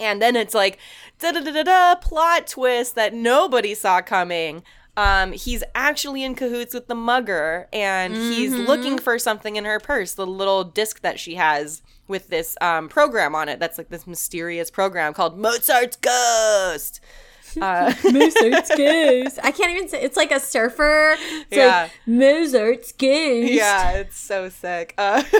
And then it's like da da da da da plot twist that nobody saw coming um he's actually in cahoots with the mugger and he's looking for something in her purse the little disc that she has with this um program on it that's like this mysterious program called mozart's ghost uh Mozart's Ghost. I can't even say it's like a surfer. It's Yeah. like Mozart's Ghost. Yeah, it's so sick. Uh,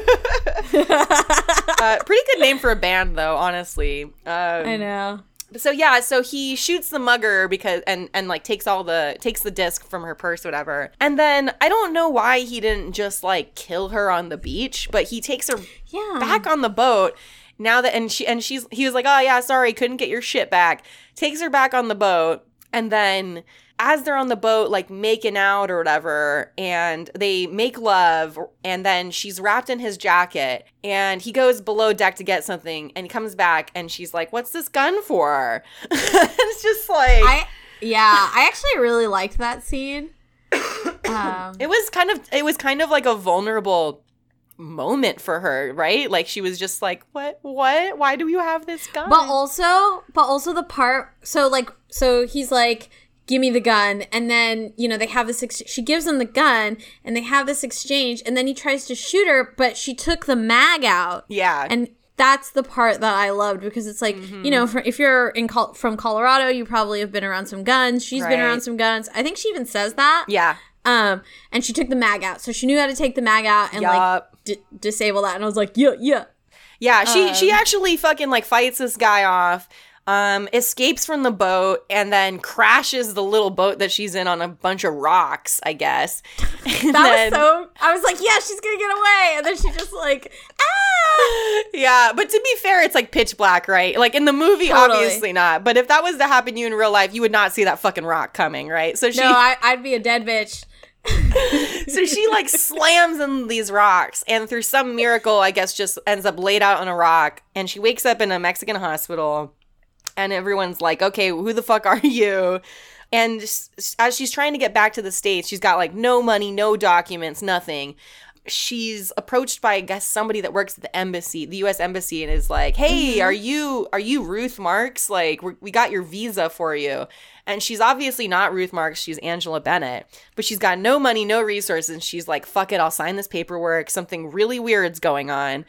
uh, pretty good name for a band, though. Honestly, um, I know. So yeah, so he shoots the mugger because and and like takes all the takes the disc from her purse, whatever. And then I don't know why he didn't just like kill her on the beach, but he takes her Yeah. back on the boat. Now that and she and she's he was like, oh yeah, sorry, couldn't get your shit back. Takes her back on the boat, and then as they're on the boat, like making out or whatever, and they make love, and then she's wrapped in his jacket, and he goes below deck to get something, and he comes back, and she's like, "What's this gun for?" it's just like I yeah, I actually really liked that scene. Um, it was kind of it was kind of like a vulnerable moment for her, right? Like she was just like, "What? What? Why do you have this gun?" but also, but also the part. So like, so he's like, "Give me the gun," and then you know they have this. Ex- she gives him the gun, and they have this exchange, and then he tries to shoot her, but she took the mag out. yeah, and that's the part that I loved because it's like Mm-hmm. you know for, if you're in Col- from Colorado, you probably have been around some guns. She's been around some guns. I think she even says that. yeah, Um, and she took the mag out, so she knew how to take the mag out and like d- disable that. And I was like, yeah, yeah, yeah. She she Um, actually fucking like fights this guy off. Um, escapes from the boat and then crashes the little boat that she's in on a bunch of rocks, I guess. And That then- was so. I was like, yeah, she's gonna get away, and then she just like, ah. yeah, but to be fair, it's like pitch black, right? Like in the movie, Totally. obviously not. But if that was to happen to you in real life, you would not see that fucking rock coming, right? So she, No, I, I'd be a dead bitch. so she like slams in these rocks, and through some miracle, I guess, just ends up laid out on a rock, and she wakes up in a Mexican hospital, and everyone's like, "Okay, who the fuck are you?" And as she's trying to get back to the states, she's got like no money, no documents, nothing. She's approached by I guess somebody that works at the embassy, the U.S. embassy, and is like, "Hey, mm-hmm. are you are you Ruth Marks? Like, we we got your visa for you." And she's obviously not Ruth Marks; she's Angela Bennett, but she's got no money, no resources. And she's like, "Fuck it, I'll sign this paperwork. Something really weird's going on."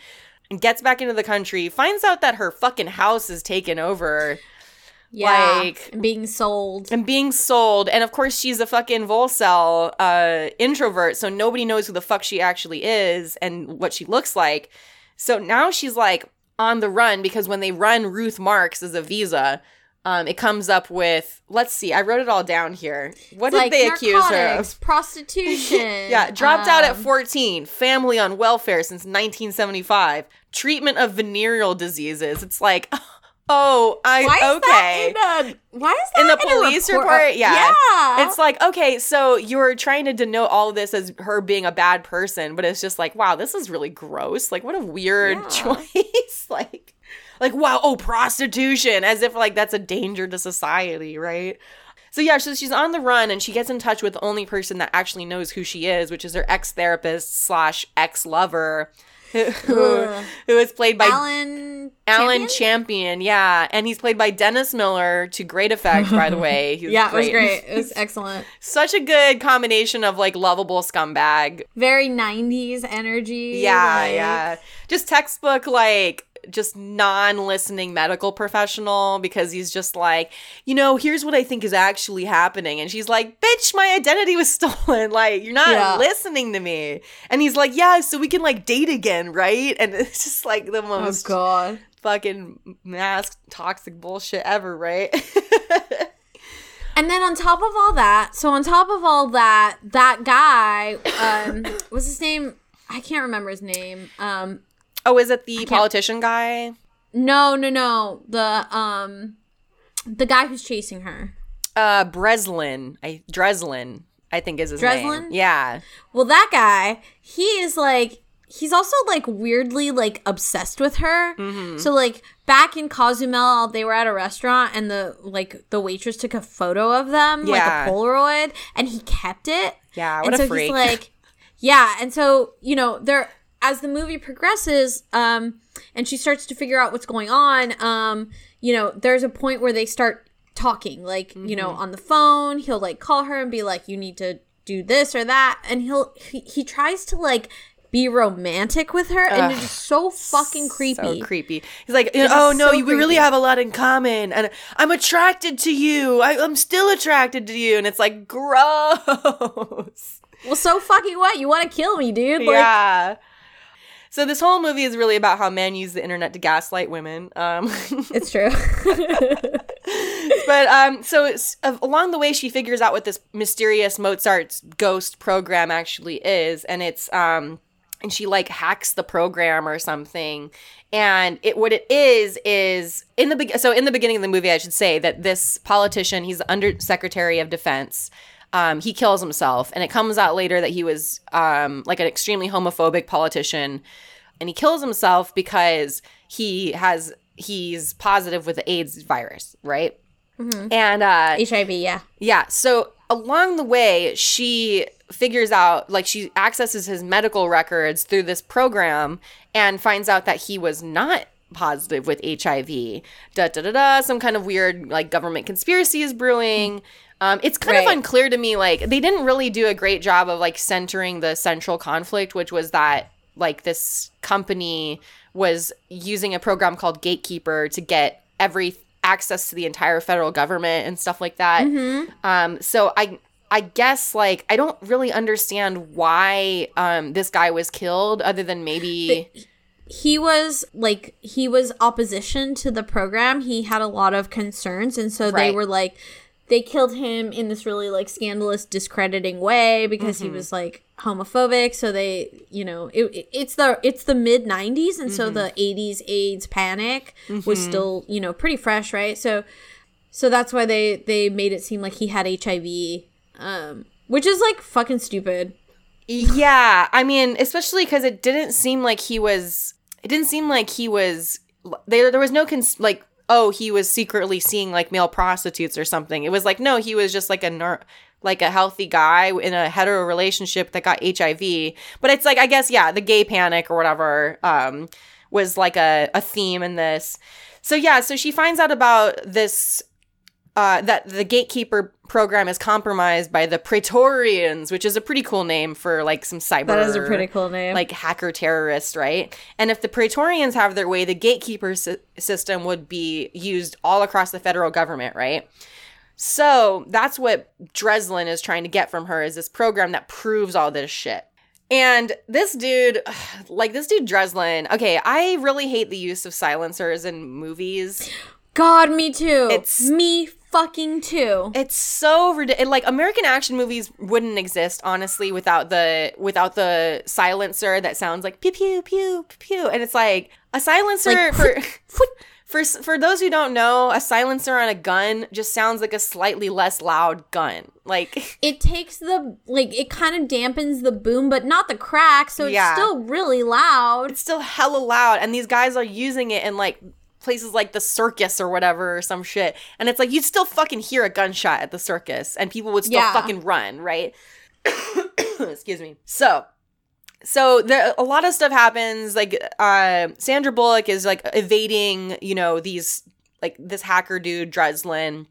And gets back into the country, finds out that her fucking house is taken over Yeah, Like- and being sold. and being sold. And of course, she's a fucking Volcel uh, introvert, so nobody knows who the fuck she actually is and what she looks like. So now she's like on the run because when they run Ruth Marks as a visa, um, it comes up with let's see, I wrote it all down here. What did like they accuse her of? Prostitution. Yeah, dropped out at um, 14, family on welfare since 1975, treatment of venereal diseases. It's like, oh, I Why is okay. that in a, Why is that In the a police report? report? Yeah. Yeah. It's like, okay, so you're trying to denote all of this as her being a bad person, but it's just like, wow, this is really gross. Like, what a weird Yeah. choice. like, like, wow, oh, prostitution, as if like that's a danger to society, right? So yeah, so she's on the run and she gets in touch with the only person that actually knows who she is, which is her ex therapist slash ex lover, who, who is played by Alan. Alan Champion? Champion, yeah, and he's played by Dennis Miller to great effect, by the way. He Yeah, it was great. It was excellent. Such a good combination of like lovable scumbag. Very 90s energy. Yeah, like- yeah. Just textbook like just non-listening medical professional because he's just like, you know, here's what I think is actually happening. And she's like, bitch, my identity was stolen. Like, you're not Yeah. listening to me. And he's like, yeah, so we can like date again, right? And it's just like the Oh, most God. fucking mask toxic bullshit ever, right? And then on top of all that, so on top of all that, that guy, um, what's his name? I can't remember his name. Um, oh, is it the politician guy? no, no, no. The um, the guy who's chasing her. Uh, Breslin. I Dreslin, I think is his Dreslin? name. Yeah. Well, that guy, he is like he's also like weirdly like obsessed with her. Mm-hmm. So like back in Cozumel, they were at a restaurant and the like the waitress took a photo of them, Yeah. like a Polaroid, and he kept it. Yeah, and what a so freak. he's like, yeah, and so you know there as the movie progresses, um, and she starts to figure out what's going on. Um, you know, there's a point where they start talking, like you know, Mm-hmm. on the phone. He'll like call her and be like, "You need to do this or that," and he'll he, he tries to like be romantic with her, and it's so fucking creepy. So creepy. He's like, oh no, so you, we really have a lot in common, and I'm attracted to you. I, I'm still attracted to you, and it's like gross. well, so fucking what? You want to kill me, dude? Like, yeah. So this whole movie is really about how men use the internet to gaslight women. Um, it's true. but um, so it's, uh, along the way, she figures out what this mysterious Mozart's ghost program actually is, and it's um, and she like hacks the program or something. And it what it is is in the be- so in the beginning of the movie, I should say that this politician, he's the Undersecretary of Defense. Um, he kills himself, and it comes out later that he was um, like an extremely homophobic politician, and he kills himself because he has he's positive with the AIDS virus, right? And uh, HIV, yeah. yeah. So along the way, she figures out, like, she accesses his medical records through this program and finds out that he was not positive with HIV. Da da da da. Some kind of weird, like, government conspiracy is brewing. Um, it's kind of unclear to me. Like, they didn't really do a great job of, like, centering the central conflict, which was that, like, this company was using a program called Gatekeeper to get every access to the entire federal government and stuff like that. Um, so I I guess like I don't really understand why um this guy was killed other than maybe he was like he was opposition to the program. He had a lot of concerns and so they were like they killed him in this really like scandalous discrediting way because Mm-hmm. he was like homophobic so they you know it, it- it's the it's the mid 90s and Mm-hmm. so the 80s AIDS panic was still you know pretty fresh right so so that's why they they made it seem like he had HIV um which is like fucking stupid Yeah, I mean, especially because it didn't seem like he was. It didn't seem like he was. There, there was no cons- like. Oh, he was secretly seeing like male prostitutes or something. It was like no, he was just like a ner- like a healthy guy in a hetero relationship that got HIV. But it's like I guess yeah, the gay panic or whatever um, was like a a theme in this. So yeah, so she finds out about this uh, that the gatekeeper program is compromised by the Praetorians, which is a pretty cool name for like some cyber. that is a pretty cool name Like hacker terrorist, right? And if the Praetorians have their way, the gatekeeper sy- system would be used all across the federal government, right? So that's what Dreslin is trying to get from her is this program that proves all this shit. And this dude, like this dude Dreslin, okay, I really hate the use of silencers in movies. God, me too. It's- me fucking too. It's so ridiculous. Like American action movies wouldn't exist honestly without the without the silencer that sounds like pew pew pew pew, pew. and it's like a silencer Like, for for for those who don't know, a silencer on a gun just sounds like a slightly less loud gun. Like It takes the like it kind of dampens the boom, but not the crack, so it's Yeah. still really loud. it's still hella loud, and these guys are using it in like places like the circus or whatever or some shit, and it's like you'd still fucking hear a gunshot at the circus, and people would still Yeah. fucking run, right? Excuse me. So, so there a lot of stuff happens. Like uh, Sandra Bullock is like evading, you know, these like this hacker dude Dreslin.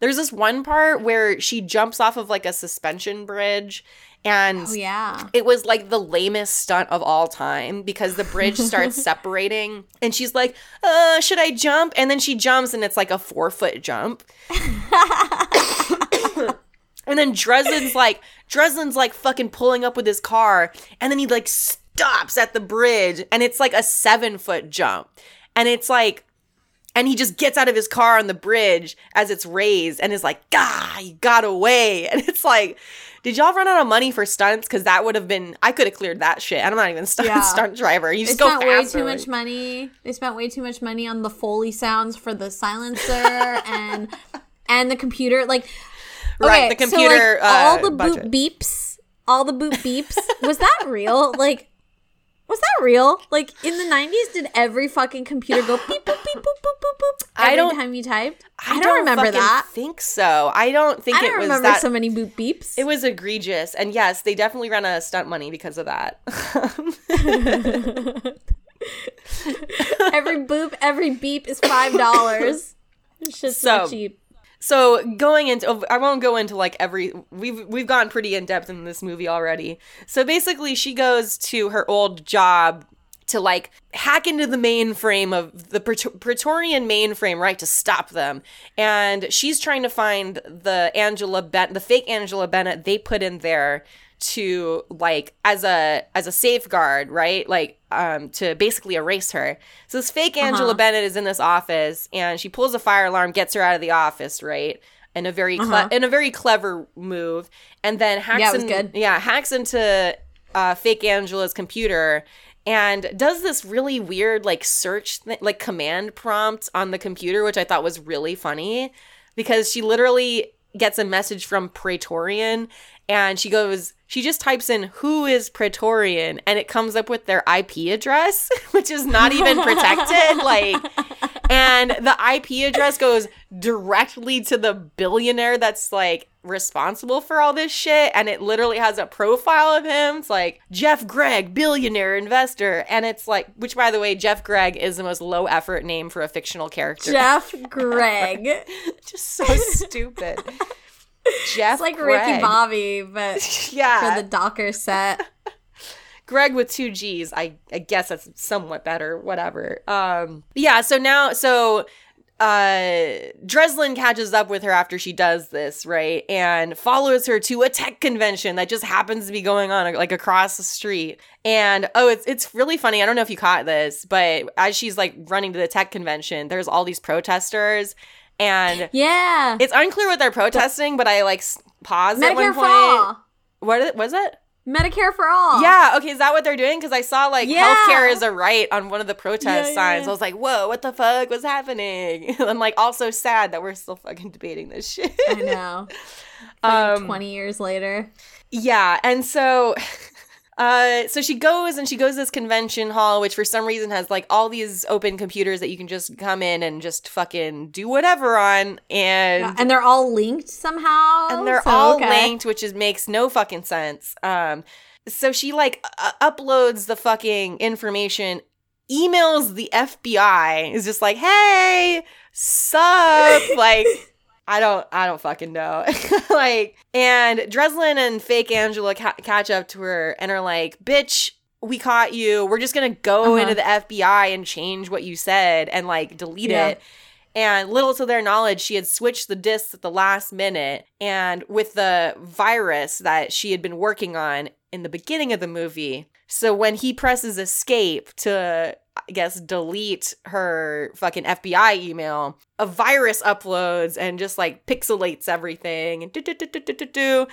There's this one part where she jumps off of like a suspension bridge, and Oh yeah. it was like the lamest stunt of all time because the bridge starts separating and she's like, uh, should I jump? And then she jumps and it's like a four foot jump. and then Dresden's like, Dresden's like fucking pulling up with his car and then he like stops at the bridge and it's like a seven foot jump. And it's like, and he just gets out of his car on the bridge as it's raised and is like, "Gah, you got away!" And it's like, did y'all run out of money for stunts? Because that would have been, I could have cleared that shit. I'm not even stunt Yeah. stunt driver. You They just go spent way too much money. They spent way too much money on the Foley sounds for the silencer and and the computer. Like Right, the so, computer, like, all uh, the boop beeps, all the boop beeps. was that real? Like was that real? Like in the nineties, did every fucking computer go beep boop beep boop boop boop boop every I don't- time you typed? I, don't, remember that. think so. I don't think I don't was remember that. so many boop beeps. it was egregious. And yes, they definitely ran of stunt money because of that. every boop, every beep is five dollars. Shit's so So- cheap. So going into, oh, I won't go into like every. We've we've gone pretty in depth in this movie already. So basically, she goes to her old job to like hack into the mainframe of the Praetor- Praetorian mainframe, right, to stop them. And she's trying to find the Angela Ben, the fake Angela Bennett they put in there to like as a as a safeguard, right? Like um to basically erase her. So this fake Angela Bennett is in this office and she pulls a fire alarm, gets her out of the office, right? In a very cle- in a very clever move, and then hacks Yeah, in- good. yeah hacks into uh, fake Angela's computer and does this really weird like search th- like command prompt on the computer, which I thought was really funny because she literally gets a message from Praetorian and she goes she just types in who is Praetorian and it comes up with their IP address, which is not even protected. like and the IP address goes directly to the billionaire that's like responsible for all this shit and it literally has a profile of him it's like jeff gregg billionaire investor and it's like which by the way jeff gregg is the most low effort name for a fictional character Jeff Gregg. just so stupid jeff It's like gregg. Ricky Bobby, but yeah for the Docker set. Greg with two G's. I, I guess that's somewhat better. Whatever. Um, yeah. So now, so uh Dreslin catches up with her after she does this, right? And follows her to a tech convention that just happens to be going on like across the street. And oh, it's it's really funny. I don't know if you caught this, but as she's like running to the tech convention, there's all these protesters and Yeah. it's unclear what they're protesting, but I like paused at one point. for all. What was it? Medicare for all. Yeah, okay, is that what they're doing? Because I saw like Yeah. healthcare is a right on one of the protest Yeah, signs. yeah. I was like, whoa, what the fuck was happening? I'm like also sad that we're still fucking debating this shit. I know. Um, 20 years later. Yeah, and so uh so she goes and she goes to this convention hall which for some reason has like all these open computers that you can just come in and just fucking do whatever on and and they're all linked somehow. and they're so, all okay. linked, which is makes no fucking sense. Um, so she like uh, uploads the fucking information, emails the FBI, is just like, "Hey, sup?" like, I don't, I don't fucking know. like, and Dreslin and fake Angela ca- catch up to her and are like, "Bitch." We caught you. We're just gonna go Uh-huh. into the FBI and change what you said and like delete Yeah. it. And little to their knowledge, she had switched the discs at the last minute. And with the virus that she had been working on in the beginning of the movie. So when he presses escape to, I guess, delete her fucking FBI email, a virus uploads and just like pixelates everything and do do do do do do do.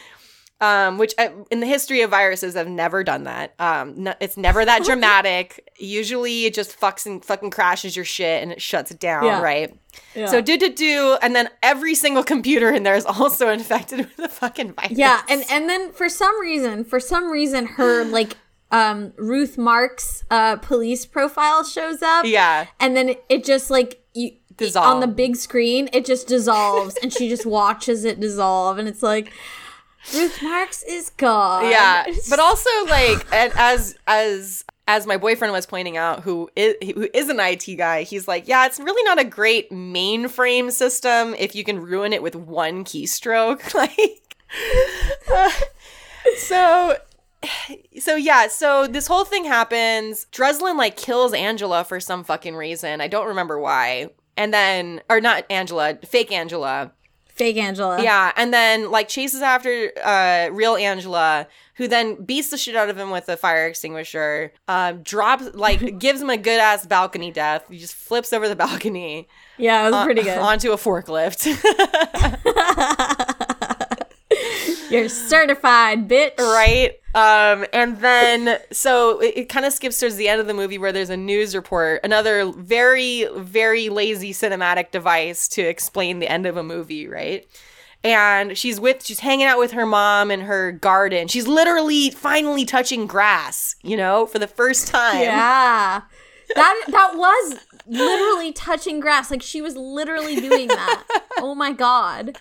Um, which uh, in the history of viruses have never done that. Um, no, it's never that dramatic. Usually, it just fucks and fucking crashes your shit and it shuts it down, Yeah. right? Yeah. So do do do, and then every single computer in there is also infected with the fucking virus. Yeah, and and then for some reason, for some reason, her like um Ruth Marx uh police profile shows up. yeah, and then it, it just like you Dissolve. on the big screen, it just dissolves, and she just watches it dissolve, and it's like Ruth Marx is gone. yeah. But also like, and as as as my boyfriend was pointing out, who is who is an IT guy, he's like, yeah, it's really not a great mainframe system if you can ruin it with one keystroke, like. uh, so so yeah, so this whole thing happens. Dreslin like kills Angela for some fucking reason. I don't remember why. And then or not Angela, fake Angela. fake Angela. Yeah, and then like chases after uh real Angela, who then beats the shit out of him with a fire extinguisher. Um, drops like gives him a good ass balcony death. He just flips over the balcony yeah, it was uh, pretty good. onto a forklift. You're certified, bitch. right um and then so it, it kind of skips towards the end of the movie where there's a news report another very very lazy cinematic device to explain the end of a movie right and she's with she's hanging out with her mom in her garden she's literally finally touching grass you know for the first time Yeah. That that was literally touching grass. Like she was literally doing that. Oh my god.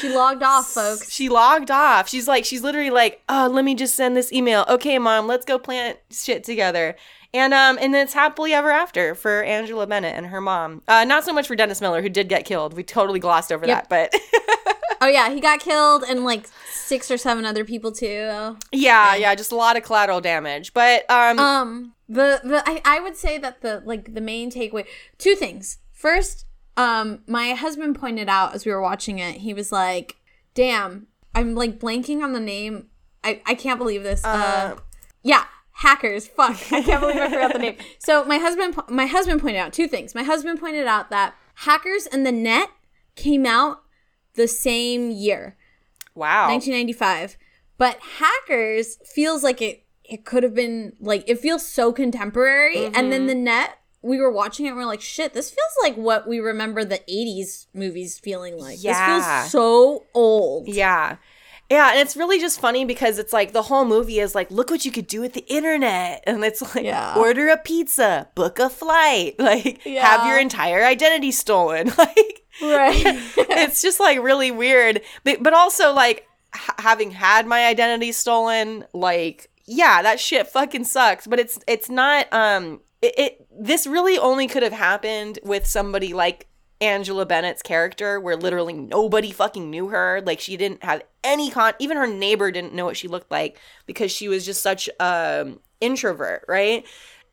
She logged off, folks. She logged off. She's like, she's literally like, oh, let me just send this email. Okay, mom, let's go plant shit together. And um, and then it's happily ever after for Angela Bennett and her mom. Uh, not so much for Dennis Miller, who did get killed. We totally glossed over Yep. that, but Oh yeah, he got killed and like six or seven other people too. yeah, yeah, just a lot of collateral damage. But um, Um the the I, I would say that the like the main takeaway two things. First, um my husband pointed out as we were watching it, he was like, "Damn, I'm like blanking on the name. I I can't believe this." Uh, yeah, hackers. Fuck. I can't believe I forgot the name. So, my husband my husband pointed out two things. My husband pointed out that Hackers and the Net came out the same year. wow, 1995. But Hackers feels like it it could have been like it feels so contemporary and Mm-hmm. then the net we were watching it and we are like shit this feels like what we remember the 80s movies feeling like Yeah. this feels so old yeah. Yeah, and it's really just funny because it's like the whole movie is like, look what you could do with the internet. And it's like, Yeah. order a pizza, book a flight, like, have your entire identity stolen. Like, right it's just like really weird but, but also like h- having had my identity stolen like yeah that shit fucking sucks but it's it's not um it, it this really only could have happened with somebody like Angela Bennett's character where literally nobody fucking knew her. Like she didn't have any con even her neighbor didn't know what she looked like because she was just such um introvert right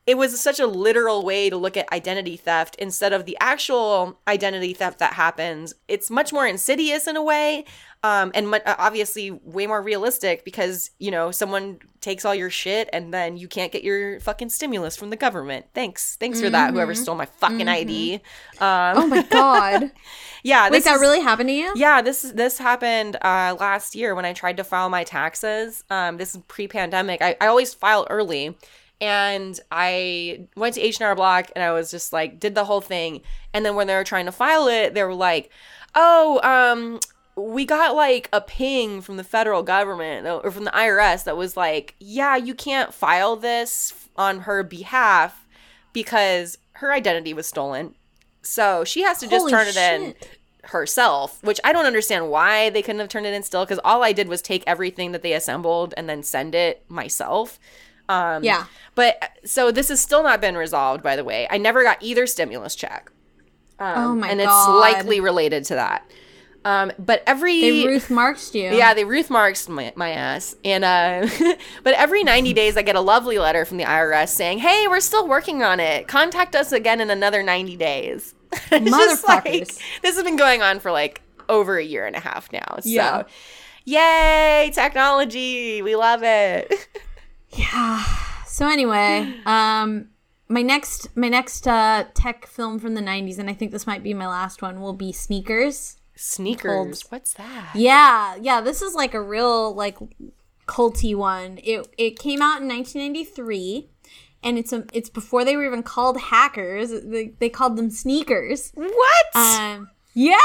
it was such a literal way to look at identity theft instead of the actual identity theft that happens. It's much more insidious in a way, um, and mu- obviously way more realistic because you know someone takes all your shit and then you can't get your fucking stimulus from the government. Thanks, thanks for that. Whoever stole my fucking ID. Um, Oh my god. yeah, Wait, that is- really happened to you? yeah, this this happened uh, last year when I tried to file my taxes. Um, this is pre-pandemic. I, I always file early, and I went to H and R Block and I was just like did the whole thing. And then when they were trying to file it, they were like, "Oh, um, we got like a ping from the federal government or from the IRS that was like, yeah, you can't file this on her behalf because her identity was stolen." So she has to just Holy turn it in herself, which I don't understand why they couldn't have turned it in still because all I did was take everything that they assembled and then send it myself. Um, Yeah. But so this has still not been resolved, by the way. I never got either stimulus check. Um, Oh my and God. it's likely related to that. Um, but every They Ruth marched you. yeah, they Ruth marks my, my ass. And uh but every 90 days I get a lovely letter from the IRS saying, "Hey, we're still working on it. Contact us again in another 90 days." Just like- Motherfuckers. this has been going on for like over a year and a half now. So Yeah. Yay, technology. We love it. So anyway, um my next my next uh tech film from the 90s and I think this might be my last one will be Sneakers. Sneakers. What's that? Yeah, yeah, this is like a real like culty one. It it came out in 1993 and it's a, it's before they were even called hackers. They, they called them sneakers. What? Um, yeah,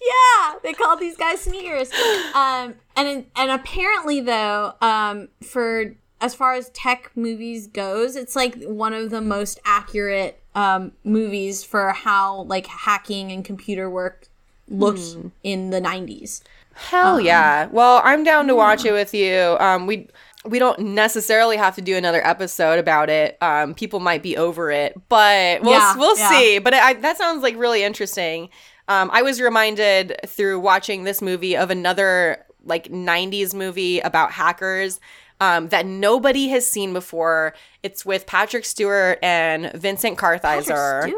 yeah, they called these guys sneakers. Um, and and apparently though, um, for as far as tech movies goes, it's like one of the most accurate um, movies for how like hacking and computer work looked in the 90s. Hell yeah. Well, I'm down to watch it with you. Um, we we don't necessarily have to do another episode about it. Um, people might be over it, but we'll Yeah, we'll yeah. see. But I, that sounds like really interesting. Um, I was reminded through watching this movie of another like '90s movie about hackers. Um, that nobody has seen before. It's with Patrick Stewart and Vincent Kartheiser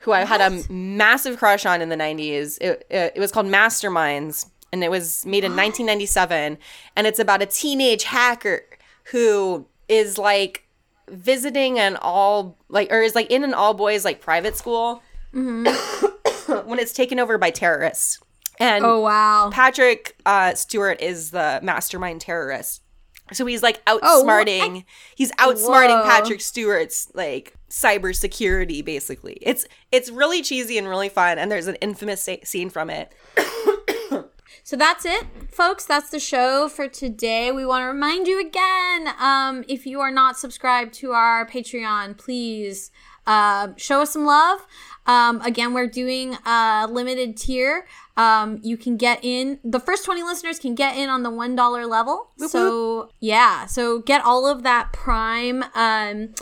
who I had a massive crush on in the 90s. It, it, it was called Masterminds, and it was made in 1997. And it's about a teenage hacker who is like visiting an all, like, or is like in an all boys, like, private school when it's taken over by terrorists. And Oh wow. Patrick uh, Stewart is the mastermind terrorist. So he's like Oh, outsmarting. he's outsmarting Whoa. Patrick Stewart's like cybersecurity. Basically, it's it's really cheesy and really fun. And there's an infamous sa- scene from it. So that's it, folks. That's the show for today. We want to remind you again um, if you are not subscribed to our Patreon, please uh, show us some love. Um, again, we're doing a limited tier. Um, you can get in, the first 20 listeners can get in on the $1 level. so, yeah. So get all of that prime. Um,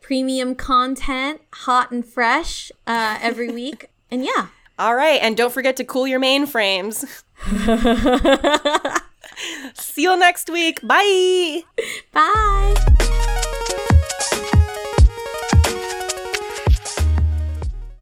Premium content, hot and fresh, uh, every week. And yeah, All right, and don't forget to cool your mainframes. See you next week. Bye. bye.